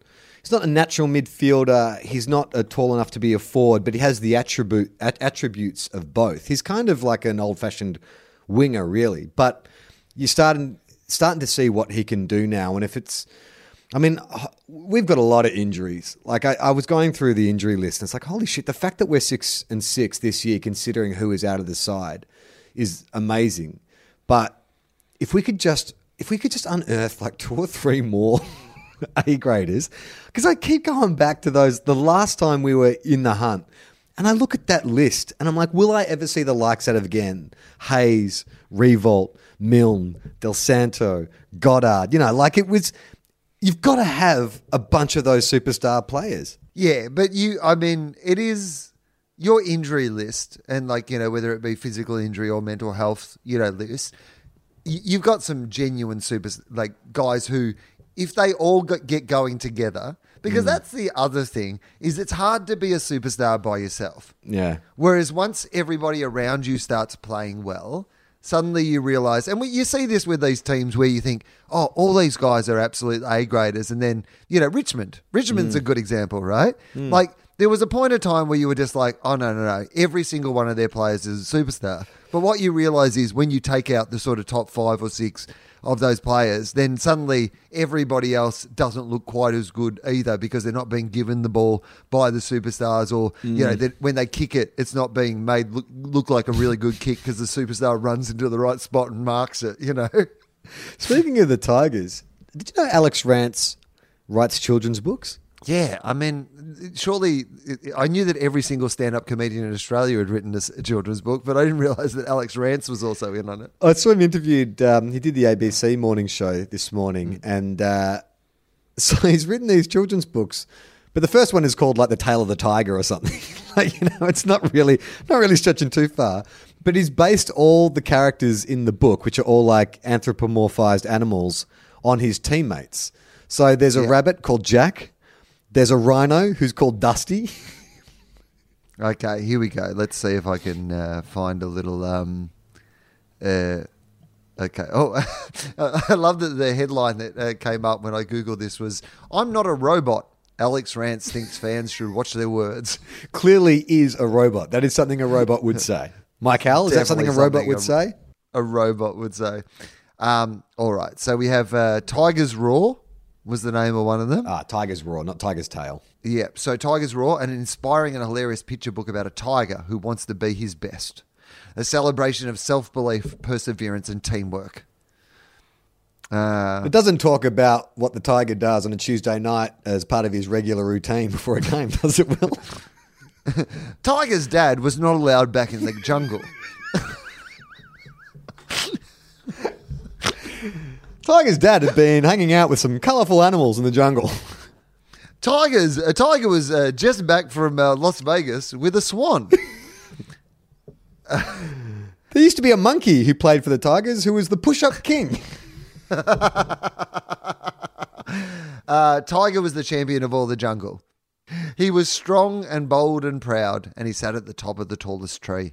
he's not a natural midfielder. He's not tall enough to be a forward, but he has the attribute at- attributes of both. He's kind of like an old fashioned winger, really. But you're starting starting to see what he can do now, and if it's I mean, we've got a lot of injuries. Like I, I was going through the injury list, and it's like, holy shit! The fact that we're six and six this year, considering who is out of the side, is amazing. But if we could just, if we could just unearth like two or three more [LAUGHS] A graders, because I keep going back to those. The last time we were in the hunt, and I look at that list, and I'm like, will I ever see the likes out of again? Hayes, Riewoldt, Milne, Dal Santo, Goddard. You know, like it was. You've got to have a bunch of those superstar players. Yeah, but you, I mean, it is your injury list, and like, you know, whether it be physical injury or mental health, you know, list, you've got some genuine super, like, guys who, if they all get going together, because mm. that's the other thing, is it's hard to be a superstar by yourself. Yeah. Whereas once everybody around you starts playing well, suddenly you realize, and we, you see this with these teams where you think, oh, all these guys are absolute A graders. And then, you know, Richmond. Richmond's mm. a good example, right? Mm. Like, there was a point of time where you were just like, oh, no, no, no. Every single one of their players is a superstar. But what you realize is when you take out the sort of top five or six of those players, then suddenly everybody else doesn't look quite as good either because they're not being given the ball by the superstars, or you know, mm. that when they kick it, it's not being made look, look like a really good kick because the superstar runs into the right spot and marks it. You know, Speaking of the Tigers, did you know Alex Rance writes children's books? Yeah. I mean, surely I knew that every single stand-up comedian in Australia had written a children's book, but I didn't realize that Alex Rance was also in on it. I saw him interviewed. Um, he did the ABC morning show this morning, and uh, so [LAUGHS] he's written these children's books. But the first one is called like the Tale of the Tiger or something. [LAUGHS] like you know, it's not really not really stretching too far. But he's based all the characters in the book, which are all like anthropomorphized animals, on his teammates. So there's a Yeah. rabbit called Jack. There's a rhino who's called Dusty. [LAUGHS] Okay, here we go. Let's see if I can uh, find a little. Um, uh, okay. Oh, [LAUGHS] I love that the headline that uh, came up when I googled this was "I'm not a robot." Alex Rance thinks fans should watch their words. [LAUGHS] Clearly, is a robot. That is something a robot would say. Mike Howell, is that something a robot something would a- say? A robot would say. Um, all right, so we have uh, Tigers Roar was the name of one of them. Ah, Tiger's Roar, not Tiger's Tail. Yeah, so Tiger's Roar, an inspiring and hilarious picture book about a tiger who wants to be his best. A celebration of self belief, perseverance, and teamwork. Uh, It doesn't talk about what the Tiger does on a Tuesday night as part of his regular routine [LAUGHS] before a game, does it, Will? [LAUGHS] Tiger's dad was not allowed back in the jungle. [LAUGHS] Tiger's dad had been hanging out with some colourful animals in the jungle. Tigers, a tiger was uh, just back from uh, Las Vegas with a swan. [LAUGHS] There used to be a monkey who played for the Tigers who was the push up king. [LAUGHS] Uh, Tiger was the champion of all the jungle. He was strong and bold and proud, and he sat at the top of the tallest tree.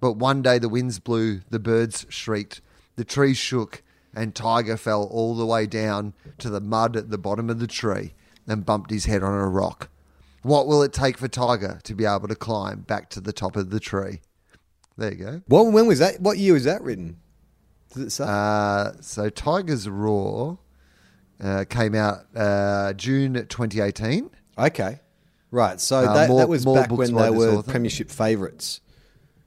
But one day the winds blew, the birds shrieked, the trees shook, and Tiger fell all the way down to the mud at the bottom of the tree and bumped his head on a rock. What will it take for Tiger to be able to climb back to the top of the tree? There you go. Well, when was that? What year was that written? Does it say? Uh, so Tiger's Roar uh, came out uh, June 2018. okay. Right. So Uh, that, more- that was back when they were author. premiership favourites.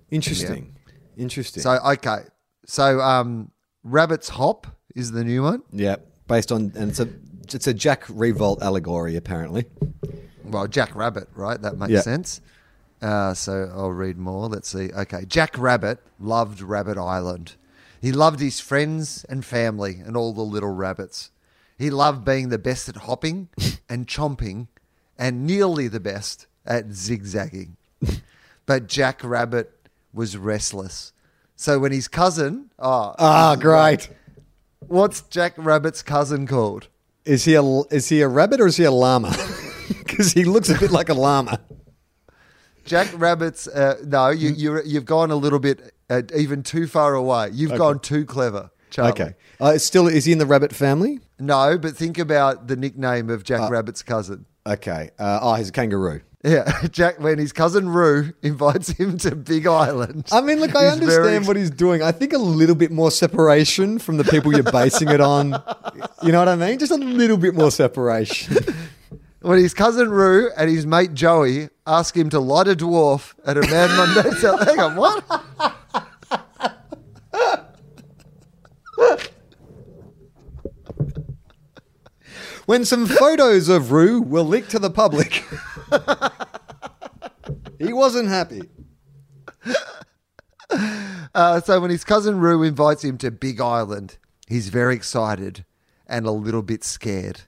Interesting. Interesting. So okay, so um, Rabbit's Hop is the new one. yeah, based on and it's a it's a Jack Riewoldt allegory apparently. Well, Jack Rabbit, right? That makes Yeah. sense. Uh, so I'll read more. Let's see. Okay, Jack Rabbit loved Rabbit Island. He loved his friends and family and all the little rabbits. He loved being the best at hopping [LAUGHS] and chomping, and nearly the best at zigzagging. [LAUGHS] but Jack Rabbit was restless. So when his cousin, oh, Ah, great. what's Jack Rabbit's cousin called? Is he a is he a rabbit or is he a llama? [LAUGHS] Because he looks a bit like a llama. Jack Rabbit's uh, no, you you you've gone a little bit uh, even too far away. You've gone too clever. Charlie. Okay. Uh, still is he in the rabbit family? No, but think about the nickname of Jack Rabbit's cousin. Okay. Uh, oh, he's a kangaroo. Yeah, [LAUGHS] Jack. When his cousin Roo invites him to Big Island. I mean, look, I he's understand very- what he's doing. I think a little bit more separation from the people you're basing it on. You know what I mean? Just a little bit more separation. [LAUGHS] When his cousin Roo and his mate Joey ask him to light a dwarf at a Mad Monday. so, hang on, what? When some photos of Roo were leaked to the public, [LAUGHS] he wasn't happy. [LAUGHS] Uh, so when his cousin Roo invites him to Big Island, he's very excited and a little bit scared.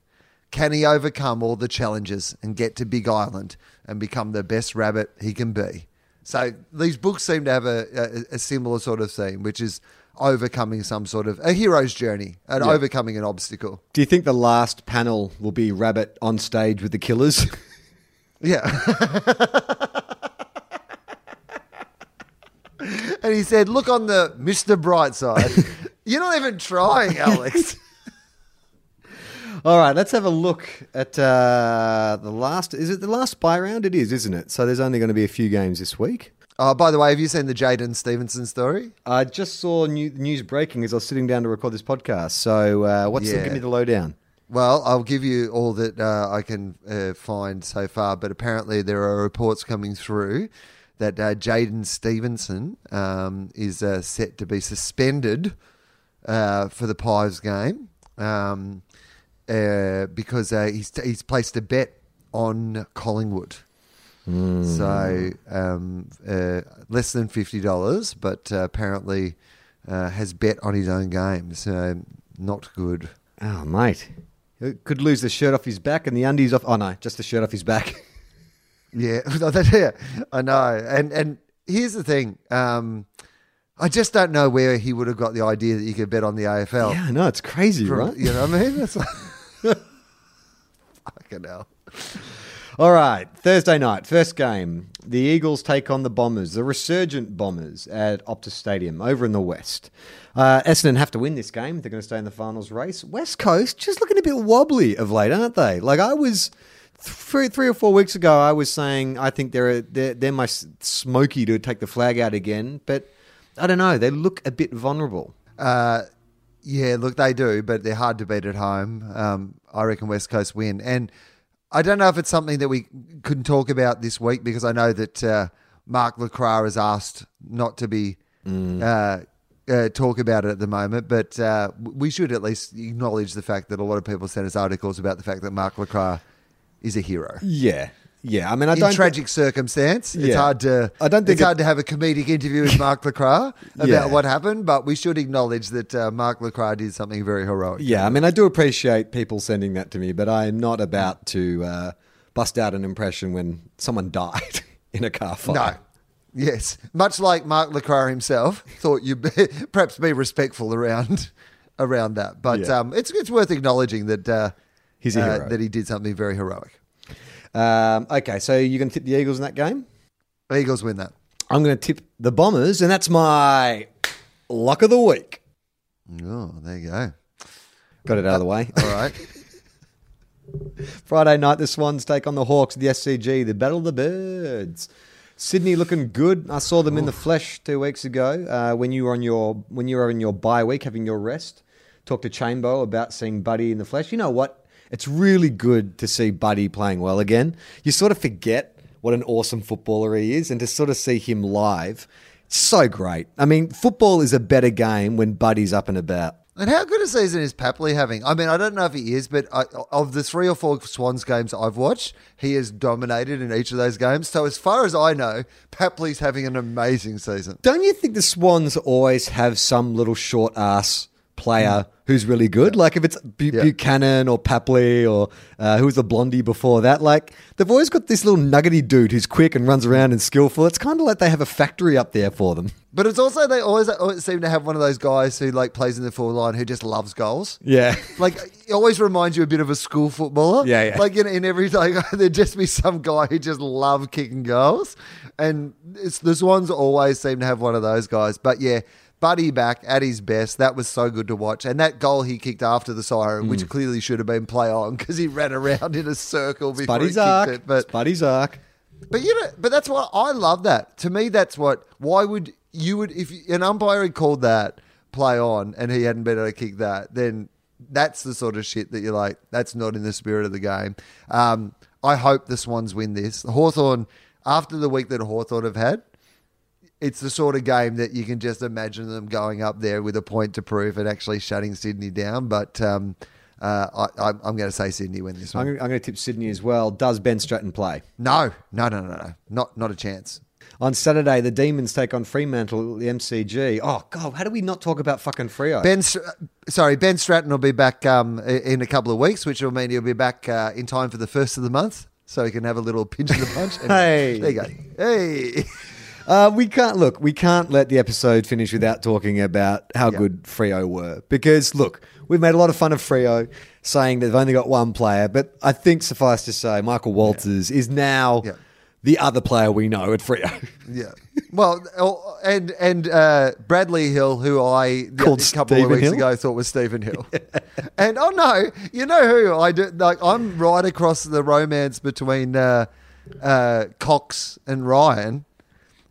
Can he overcome all the challenges and get to Big Island and become the best rabbit he can be? So these books seem to have a, a, a similar sort of theme, which is overcoming some sort of a hero's journey and Yeah. overcoming an obstacle. Do you think the last panel will be Rabbit on stage with the killers? [LAUGHS] Yeah. [LAUGHS] and he said, Look on the Mr. Bright side. [LAUGHS] You're not even trying, Alex. [LAUGHS] All right, let's have a look at uh, the last. Is it the last spy round? It is, isn't it? So there's only going to be a few games this week. Oh, by the way, have you seen the Jaidyn Stephenson story? I just saw new, news breaking as I was sitting down to record this podcast. So, uh, what's the, give me the lowdown? Well, I'll give you all that uh, I can uh, find so far, but apparently there are reports coming through that uh, Jaidyn Stephenson um, is uh, set to be suspended uh, for the Pies game um, uh, because uh, he's, he's placed a bet on Collingwood. So um, uh, less than fifty dollars, but uh, apparently uh, has bet on his own game. So not good. Oh, mate. Could lose the shirt off his back and the undies off. Oh, no, just the shirt off his back. [LAUGHS] Yeah, [LAUGHS] yeah, I know. And and here's the thing. Um, I just don't know where he would have got the idea that you could bet on the AFL. yeah, I know. It's crazy, From- right? You know what I mean? It's like, [LAUGHS] fucking hell. All right, Thursday night, first game. The Eagles take on the Bombers, the resurgent Bombers at Optus Stadium over in the West. Uh, Essendon have to win this game. They're going to stay in the finals race. West Coast just looking a bit wobbly of late, aren't they? Like I was three, three or four weeks ago, I was saying I think they're they're, they're my smoky to take the flag out again, but I don't know. They look a bit vulnerable. Uh, yeah, look, they do, but they're hard to beat at home. Um, I reckon West Coast win. And I don't know if it's something that we couldn't talk about this week because I know that uh, Mark LeCras has asked not to be uh, uh, talk about it at the moment, but uh, we should at least acknowledge the fact that a lot of people sent us articles about the fact that Mark LeCras is a hero. Yeah, yeah. I mean, I In don't. tragic circumstance, it's hard to. I don't think it's it- hard to have a comedic interview with Mark LeCras [LAUGHS] about Yeah. what happened, but we should acknowledge that uh, Mark LeCras did something very heroic. Yeah, I mean, I do appreciate people sending that to me, but I am not about to uh, bust out an impression when someone [LAUGHS] died in a car fire. No. Yes. Much like Mark LeCras himself, thought you'd [LAUGHS] perhaps be respectful around around that. But Yeah. um, it's it's worth acknowledging that uh, He's a uh, hero. that he did something very heroic. Um, okay, so you're going to tip the Eagles in that game? Eagles win that. I'm going to tip the Bombers, and that's my luck of the week. Oh, there you go. Got it out of the way. All right. [LAUGHS] Friday night, the Swans take on the Hawks the SCG, the Battle of the Birds. Sydney looking good. I saw them in the flesh two weeks ago uh, when you were on your when you were in your bye week having your rest. Talked to Chambo about seeing Buddy in the flesh. You know what? It's really good to see Buddy playing well again. You sort of forget what an awesome footballer he is, and to sort of see him live, it's so great. I mean, football is a better game when Buddy's up and about. And how good a season is Papley having? I mean, I don't know if he is, but I, of the three or four Swans games I've watched, he has dominated in each of those games. So, as far as I know, Papley's having an amazing season. Don't you think the Swans always have some little short ass player who's really good? Like if it's Bu- Yeah. Buchanan or Papley or uh, who was the blondie before that, like they've always got this little nuggety dude who's quick and runs around and skillful. It's kind of like they have a factory up there for them. But it's also they always, always seem to have one of those guys who like plays in the forward line who just loves goals. Yeah. Like it always reminds you a bit of a school footballer. Yeah, yeah. Like in, in every like [LAUGHS] there'd just be some guy who just loved kicking goals, and it's, the Swans always seem to have one of those guys. But yeah, Buddy back at his best. That was so good to watch, and that goal he kicked after the siren, which clearly should have been play on because he ran around in a circle before Buddy's he kicked arc. it. But It's Buddy's arc. but you know, but that's what I love. That to me, that's what. Why would you would if an umpire had called that play on and he hadn't been able to kick that, then that's the sort of shit that you're like. That's not in the spirit of the game. Um, I hope the Swans win this. Hawthorn after the week that Hawthorn have had. It's the sort of game that you can just imagine them going up there with a point to prove and actually shutting Sydney down. But um, uh, I, I'm, I'm going to say Sydney win this one. I'm going to tip Sydney as well. Does Ben Stratton play? No, no, no, no, no, not not a chance. On Saturday, the Demons take on Fremantle at the MCG. Oh, God, how do we not talk about fucking Freo? Ben, sorry, Ben Stratton will be back um, in a couple of weeks, which will mean he'll be back uh, in time for the first of the month, so he can have a little pinch of the punch. [LAUGHS] And Hey. there you go. Hey, [LAUGHS] Uh, we can't look. We can't let the episode finish without talking about how Yeah. good Freo were. Because look, we've made a lot of fun of Freo, saying they've only got one player. But I think suffice to say, Michael Walters is now Yeah. the other player we know at Frio. yeah. Well, oh, and and uh, Bradley Hill, who I Called a couple of weeks Hill? ago thought was Stephen Hill, [LAUGHS] and oh no, you know who I do? Like I'm right across the romance between uh, uh, Cox and Ryan.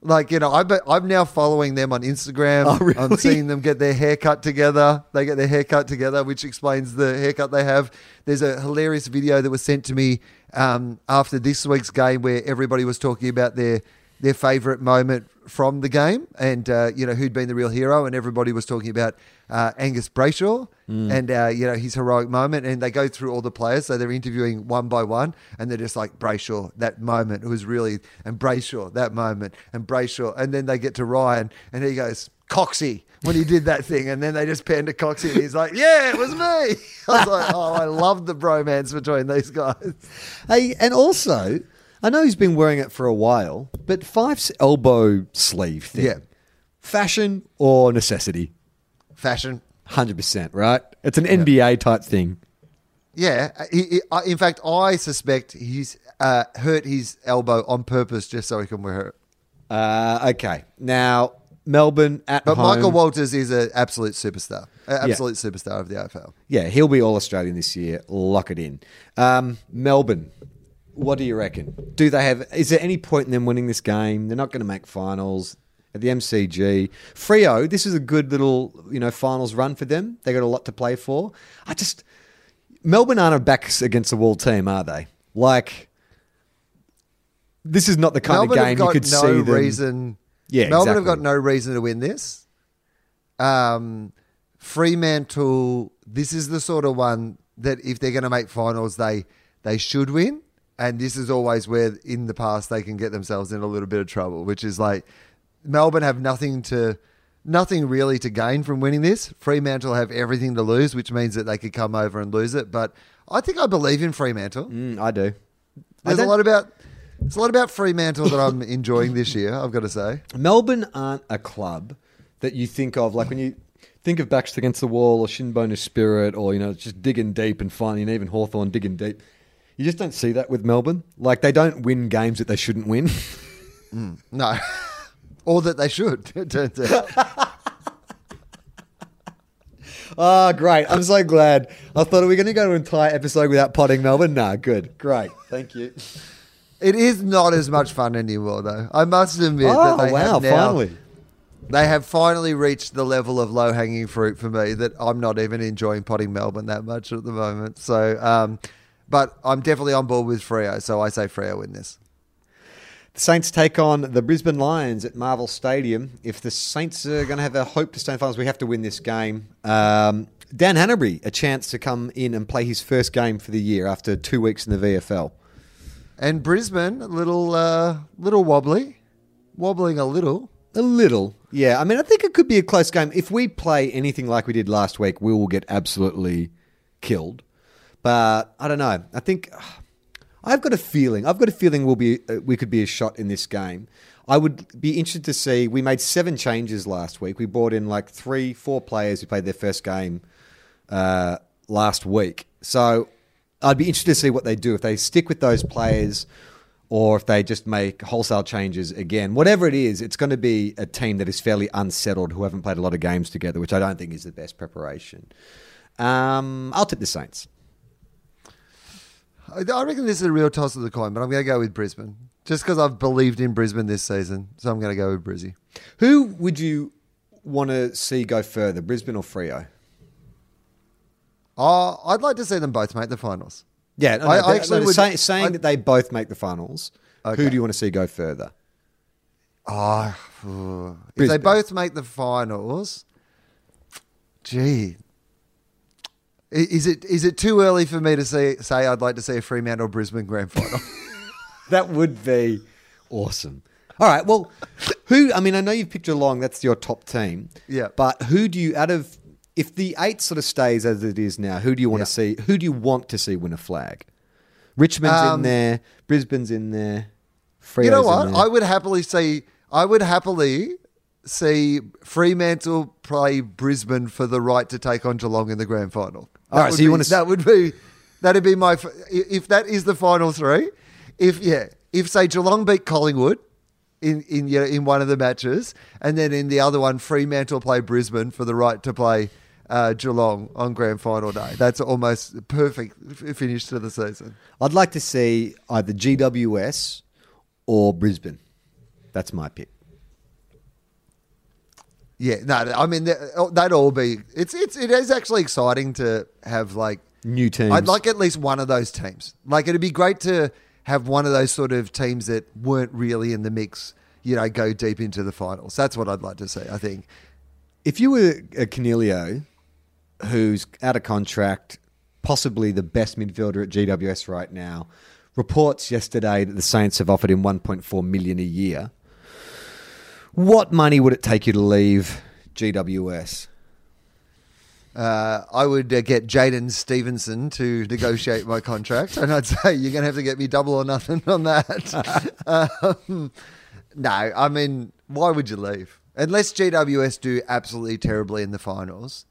Like you know, I'm I'm now following them on Instagram. Oh, really? I'm seeing them get their haircut together. They get their haircut together, which explains the haircut they have. There's a hilarious video that was sent to me um, after this week's game where everybody was talking about their their favorite moment from the game. And uh, you know who'd been the real hero, and everybody was talking about uh, Angus Brayshaw. And uh, you know his heroic moment, and they go through all the players, so they're interviewing one by one, and they're just like Brayshaw, that moment. Was really, and Brayshaw, that moment, and Brayshaw, and then they get to Ryan, and he goes Coxie when he did that thing, and then they just pan to Coxie, and he's like, "Yeah, it was me." [LAUGHS] I was like, "Oh, I love the bromance between these guys." Hey, and also, I know he's been wearing it for a while, but Fyfe's elbow sleeve thing, Yeah. fashion or necessity? Fashion. Hundred percent, right? It's an NBA type thing. Yeah, he, he, I- in fact, I suspect he's uh, hurt his elbow on purpose just so he can wear it. Uh, okay, now Melbourne at But home. Michael Walters is an absolute superstar, absolute superstar of the AFL. Yeah, he'll be all Australian this year. Lock it in. Um, Melbourne, what do you reckon? Do they have? Is there any point in them winning this game? They're not going to make finals at the MCG. Freo, this is a good little you know finals run for them. They got a lot to play for. I just Melbourne aren't a backs against the wall team, are they? Like this is not the kind Melbourne of game you could no see them. reason. Yeah, Melbourne have got no reason to win this. Um, Fremantle. This is the sort of one that if they're going to make finals, they they should win. And this is always where in the past they can get themselves in a little bit of trouble, which is like Melbourne have nothing to nothing really to gain from winning this. Fremantle have everything to lose, which means that they could come over and lose it. But I think I believe in Fremantle. Mm, I do. There's a lot about there's a lot about Fremantle that I'm [LAUGHS] enjoying this year. I've got to say. Melbourne aren't a club that you think of like when you think of backs against the wall or Shinbone Spirit or you know just digging deep and finding even Hawthorn digging deep. You just don't see that with Melbourne. Like they don't win games that they shouldn't win. No, [LAUGHS] or that they should. [LAUGHS] It turns out. oh, great! I'm so glad. I thought, are we going to go to an entire episode without potting Melbourne? Nah, good, great, thank you. It is not as much fun anymore, though. I must admit oh that they wow! have now, finally, they have finally reached the level of low hanging fruit for me that I'm not even enjoying potting Melbourne that much at the moment. So, um, but I'm definitely on board with Freo. So I say Freo win this. the Saints take on the Brisbane Lions at Marvel Stadium. If the Saints are going to have a hope to stay in finals, we have to win this game. Um, Dan Hannebery, a chance to come in and play his first game for the year after two weeks in the VFL. And Brisbane, a little, uh, little wobbly, wobbling a little. A little, yeah. I mean, I think it could be a close game. If we play anything like we did last week, we will get absolutely killed. But I don't know. I think I've got a feeling. I've got a feeling we'll be uh, we could be a shot in this game. I would be interested to see. We made seven changes last week. We brought in like three, four players who played their first game uh, last week. So I'd be interested to see what they do if they stick with those players or if they just make wholesale changes again. Whatever it is, it's going to be a team that is fairly unsettled who haven't played a lot of games together, which I don't think is the best preparation. Um, I'll tip the Saints. I I reckon this is a real toss of the coin, but I'm going to go with Brisbane. Just because I've believed in Brisbane this season. So I'm going to go with Brizzy. Who would you want to see go further, Brisbane or Freo? Oh, uh, I'd like to see them both make the finals. Yeah, no, no, I- I actually no, would- say- saying I- that they both make the finals. Okay. Who do you want to see go further? Oh, if they both make the finals, gee, is it is it too early for me to say say I'd like to see a Fremantle Brisbane grand final? [LAUGHS] That would be awesome. All right. Well, who? I mean, I know you've picked Geelong. That's your top team. Yeah. But who do you out of if the eight sort of stays as it is now? Who do you want Yeah. to see? Who do you want to see win a flag? Richmond's in Um, there. Brisbane's in there. Freo's you know in what? there. I would happily see. I would happily see Fremantle play Brisbane for the right to take on Geelong in the grand final. All right, so you be- wanna that would be that'd be my if that is the final three. If yeah, if say Geelong beat Collingwood in in you know, in one of the matches, and then in the other one Fremantle play Brisbane for the right to play. Uh, Geelong on grand final day. That's almost perfect finish to the season. I'd like to see either GWS or Brisbane. That's my pick. Yeah, no, I mean that- oh, that'd all be. It's it's it is actually exciting to have like New teams. I'd like at least one of those teams. Like it'd be great to have one of those sort of teams that weren't really in the mix. You know, go deep into the finals. That's what I'd like to see. I think. If you were a Coniglio, who's out of contract, possibly the best midfielder at GWS right now, reports yesterday that the Saints have offered him 1.4 million a year. What money would it take you to leave GWS? Uh, I would uh, get Jaidyn Stephenson to negotiate my contract, and I'd say you're going to have to get me double or nothing on that. [LAUGHS] um, no, I mean, why would you leave? Unless GWS do absolutely terribly in the finals,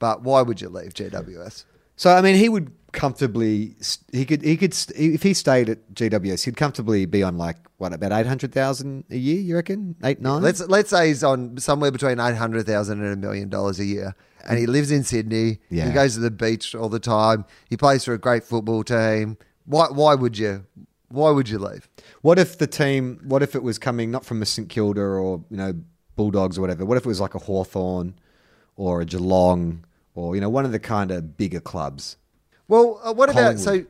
but why would you leave GWS? So I mean, he would comfortably he could he could if he stayed at GWS, he'd comfortably be on like what about eight hundred thousand a year? You reckon eight nine? Let's let's say he's on somewhere between eight hundred thousand and a million dollars a year, and he lives in Sydney. Yeah. He goes to the beach all the time. He plays for a great football team. Why why would you why would you leave? What if the team? What if it was coming not from a St Kilda or you know Bulldogs or whatever? What if it was like a Hawthorn or a Geelong or you know one of the kind of bigger clubs? Well, uh, what about so?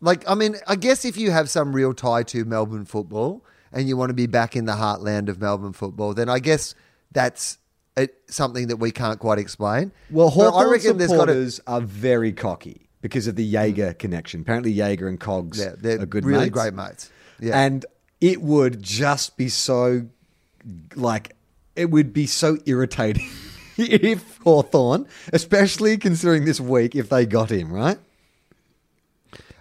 Like, I mean, I guess if you have some real tie to Melbourne football and you want to be back in the heartland of Melbourne football, then I guess that's uh something that we can't quite explain. Well, Hawthorn there's gotta- supporters are very cocky because of the Jaeger connection. Apparently, Jaeger and Cogs yeah, they're are good really mates. great mates. Yeah, And it would just be so, like, it would be so irritating [LAUGHS] [LAUGHS] if Hawthorn, especially considering this week, if they got him, right?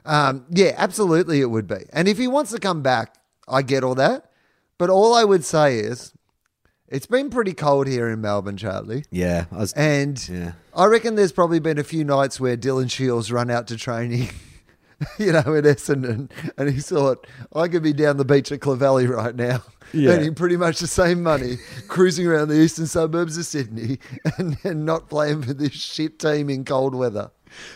Um, yeah, absolutely, it would be. And if he wants to come back, I get all that. But all I would say is, it's been pretty cold here in Melbourne, Charlie. Yeah. I was, And Yeah. I reckon there's probably been a few nights where Dylan Shiel's run out to training, [LAUGHS] [LAUGHS] you know, in Essendon, and he thought, I could be down the beach at Clovelly right now, Yeah. earning pretty much the same money, cruising around the eastern suburbs of Sydney, and, and not playing for this shit team in cold weather.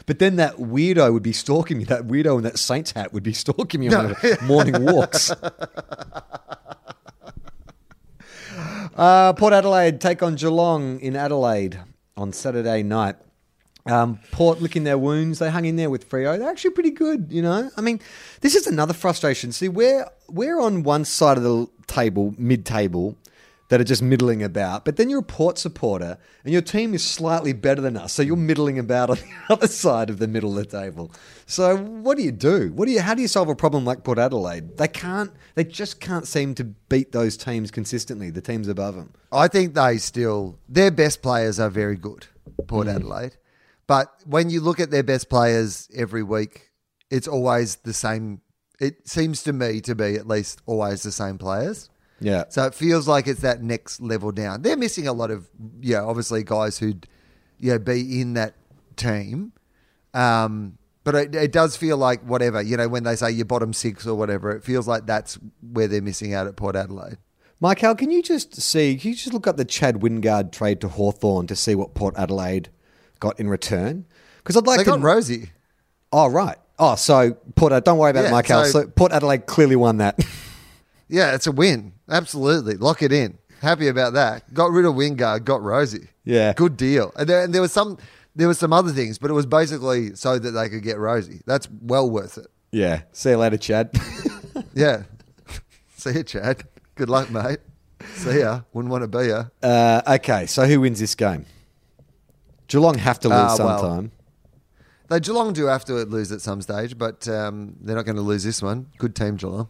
but then that weirdo would be stalking me. That weirdo in that Saints hat would be stalking me on my morning walks. [LAUGHS] Uh, Port Adelaide take on Geelong in Adelaide on Saturday night. Um, Port licking their wounds. They hung in there with Freo. They're actually pretty good, you know. I mean, this is another frustration. See, we're we're on one side of the table, mid-table, that are just middling about. But then you're a Port supporter, and your team is slightly better than us, so you're middling about [LAUGHS] on the other side of the middle of the table. So what do you do? What do you? How do you solve a problem like Port Adelaide? They can't. They just can't seem to beat those teams consistently. The teams above them. I think they still their best players are very good, Port Adelaide. But when you look at their best players every week, it's always the same. It seems to me to be at least always the same players. Yeah. So it feels like it's that next level down. They're missing a lot of, yeah, obviously guys who'd, you know, be in that team. Um, but it, it does feel like whatever, you know, when they say your bottom six or whatever, it feels like that's where they're missing out at Port Adelaide. Michael, can you just see? Can you just look up the Chad Wingard trade to Hawthorn to see what Port Adelaide got in return? Because I'd like They to. got Rosie. oh right. Oh, so Port. Don't worry about Yeah, it, Michael. so- So, Port Adelaide clearly won that. [LAUGHS] Yeah, it's a win. Absolutely. Lock it in. Happy about that. Got rid of Wingard, got Rosie. Yeah. Good deal. And there, and there was some there was some other things, but it was basically so that they could get Rosie. That's well worth it. yeah. See you later, Chad. [LAUGHS] Yeah. See you, Chad. Good luck, mate. See ya. Wouldn't want to be ya. uh, okay. So who wins this game? Geelong have to lose Ah, well. sometime. They Geelong do have to lose at some stage, but um, they're not going to lose this one. Good team, Geelong.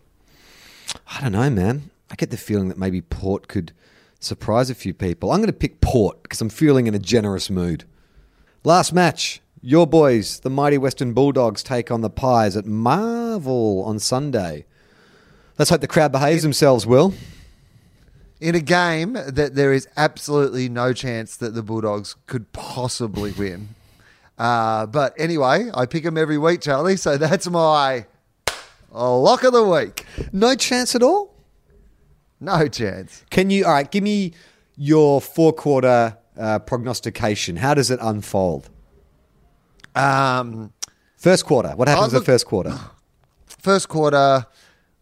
I don't know, man. I get the feeling that maybe Port could surprise a few people. I'm going to pick Port because I'm feeling in a generous mood. Last match, your boys, the mighty Western Bulldogs, take on the Pies at Marvel on Sunday. Let's hope the crowd behaves themselves, Will. In a game that there is absolutely no chance that the Bulldogs could possibly win. Uh, but anyway, I pick them every week, Charlie. So that's my lock of the week. No chance at all? No chance. Can you, all right, give me your four quarter uh, prognostication. How does it unfold? Um, First quarter. What happens in the first quarter? [SIGHS] first quarter.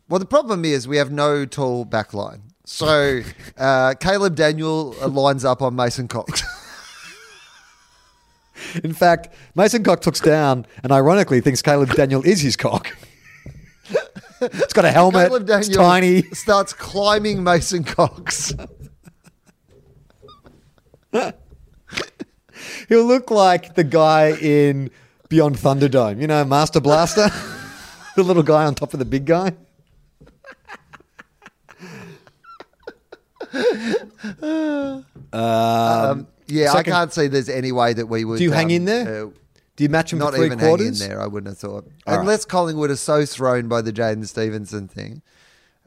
Well, the problem is we have no tall back line. So uh, Caleb Daniel lines up on Mason Cox. In fact, Mason Cox looks down and ironically thinks Caleb Daniel is his cock. it's got a helmet. Caleb It's Daniel tiny. starts climbing Mason Cox. He'll look like the guy in Beyond Thunderdome. You know, Master Blaster? [LAUGHS] the little guy on top of the big guy. Um, yeah, second- I can't see there's any way that we would. Do you hang um, in there? uh, Do you match him not even hang in there. I wouldn't have thought, All right. unless Collingwood are so thrown by the Jaidyn Stephenson thing.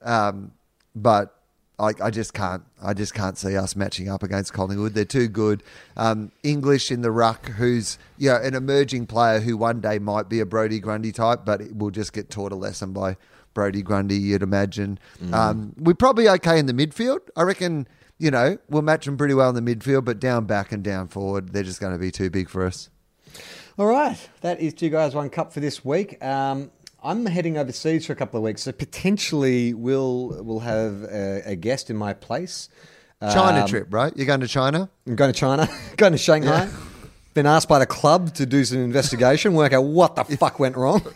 Um, but I, I just can't. I just can't see us matching up against Collingwood. They're too good. Um, English in the ruck, who's yeah an emerging player who one day might be a Brodie Grundy type, but will just get taught a lesson by Brodie Grundy. You'd imagine. Mm. Um, we're probably okay in the midfield. I reckon. You know, we'll match them pretty well in the midfield, but down back and down forward, they're just going to be too big for us. All right, that is two guys, one cup for this week. Um, I'm heading overseas for a couple of weeks, so potentially we'll we'll have a, a guest in my place. China Um, trip, right? You're going to China? I'm going to China, [LAUGHS] going to Shanghai. Been asked by the club to do some investigation, work out what the fuck went wrong. [LAUGHS]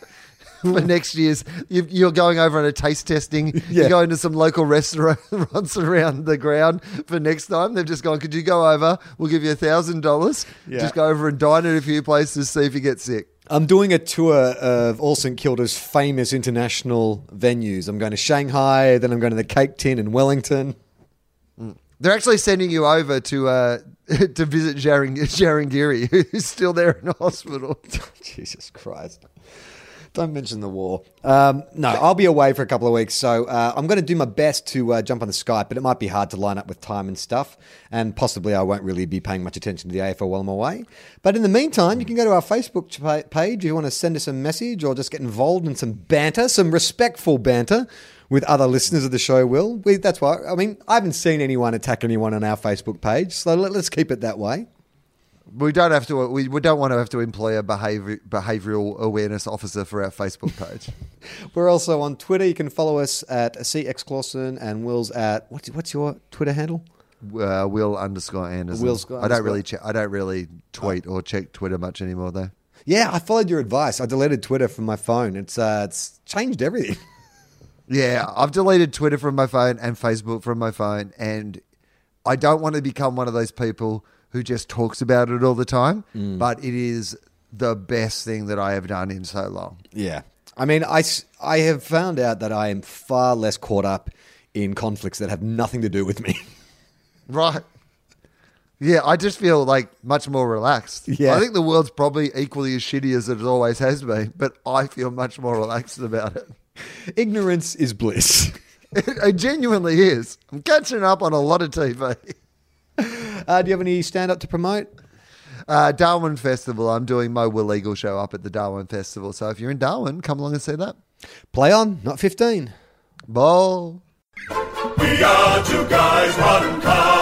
[LAUGHS] for next year's. You, you're going over on a taste testing. [LAUGHS] Yeah. You're going to some local restaurants [LAUGHS] around the ground for next time. They've just gone, could you go over? We'll give you a thousand dollars. Just go over and dine at a few places, see if you get sick. I'm doing a tour of all St Kilda's famous international venues. I'm going to Shanghai, then I'm going to the Cake Tin in Wellington. They're actually sending you over to uh, to visit Jarryn, Jarangiri, who's still there in the hospital. Jesus Christ. Don't mention the war. Um, no, I'll be away for a couple of weeks, so uh, I'm going to do my best to uh, jump on the Skype, but it might be hard to line up with time and stuff, and possibly I won't really be paying much attention to the AFL while I'm away. But in the meantime, you can go to our Facebook page if you want to send us a message or just get involved in some banter, some respectful banter with other listeners of the show. Will we, that's why I mean I haven't seen anyone attack anyone on our Facebook page, so let, let's keep it that way. We don't have to. We, we don't want to have to employ a behavior, behavioral awareness officer for our Facebook page. [LAUGHS] We're also on Twitter. You can follow us at CX Clausen and Will's at what's what's your Twitter handle? uh, Wil underscore Anderson. Will I don't really. Che- I don't really tweet or check Twitter much anymore, though. Yeah, I followed your advice. I deleted Twitter from my phone. It's uh, it's changed everything. [LAUGHS] Yeah, I've deleted Twitter from my phone and Facebook from my phone, and I don't want to become one of those people who just talks about it all the time. Mm. But it is the best thing that I have done in so long. Yeah, I mean, I, I have found out that I am far less caught up in conflicts that have nothing to do with me. [LAUGHS] Right. Yeah, I just feel like much more relaxed. Yeah. I think the world's probably equally as shitty as it always has been, but I feel much more relaxed about it. Ignorance is bliss. [LAUGHS] It, genuinely is. I'm catching up on a lot of TV. Uh, do you have any stand up to promote? Uh, Darwin Festival. I'm doing my Wil Eagle show up at the Darwin Festival. So if you're in Darwin, come along and see that. Play on, not 15. Ball. We are two guys, one car.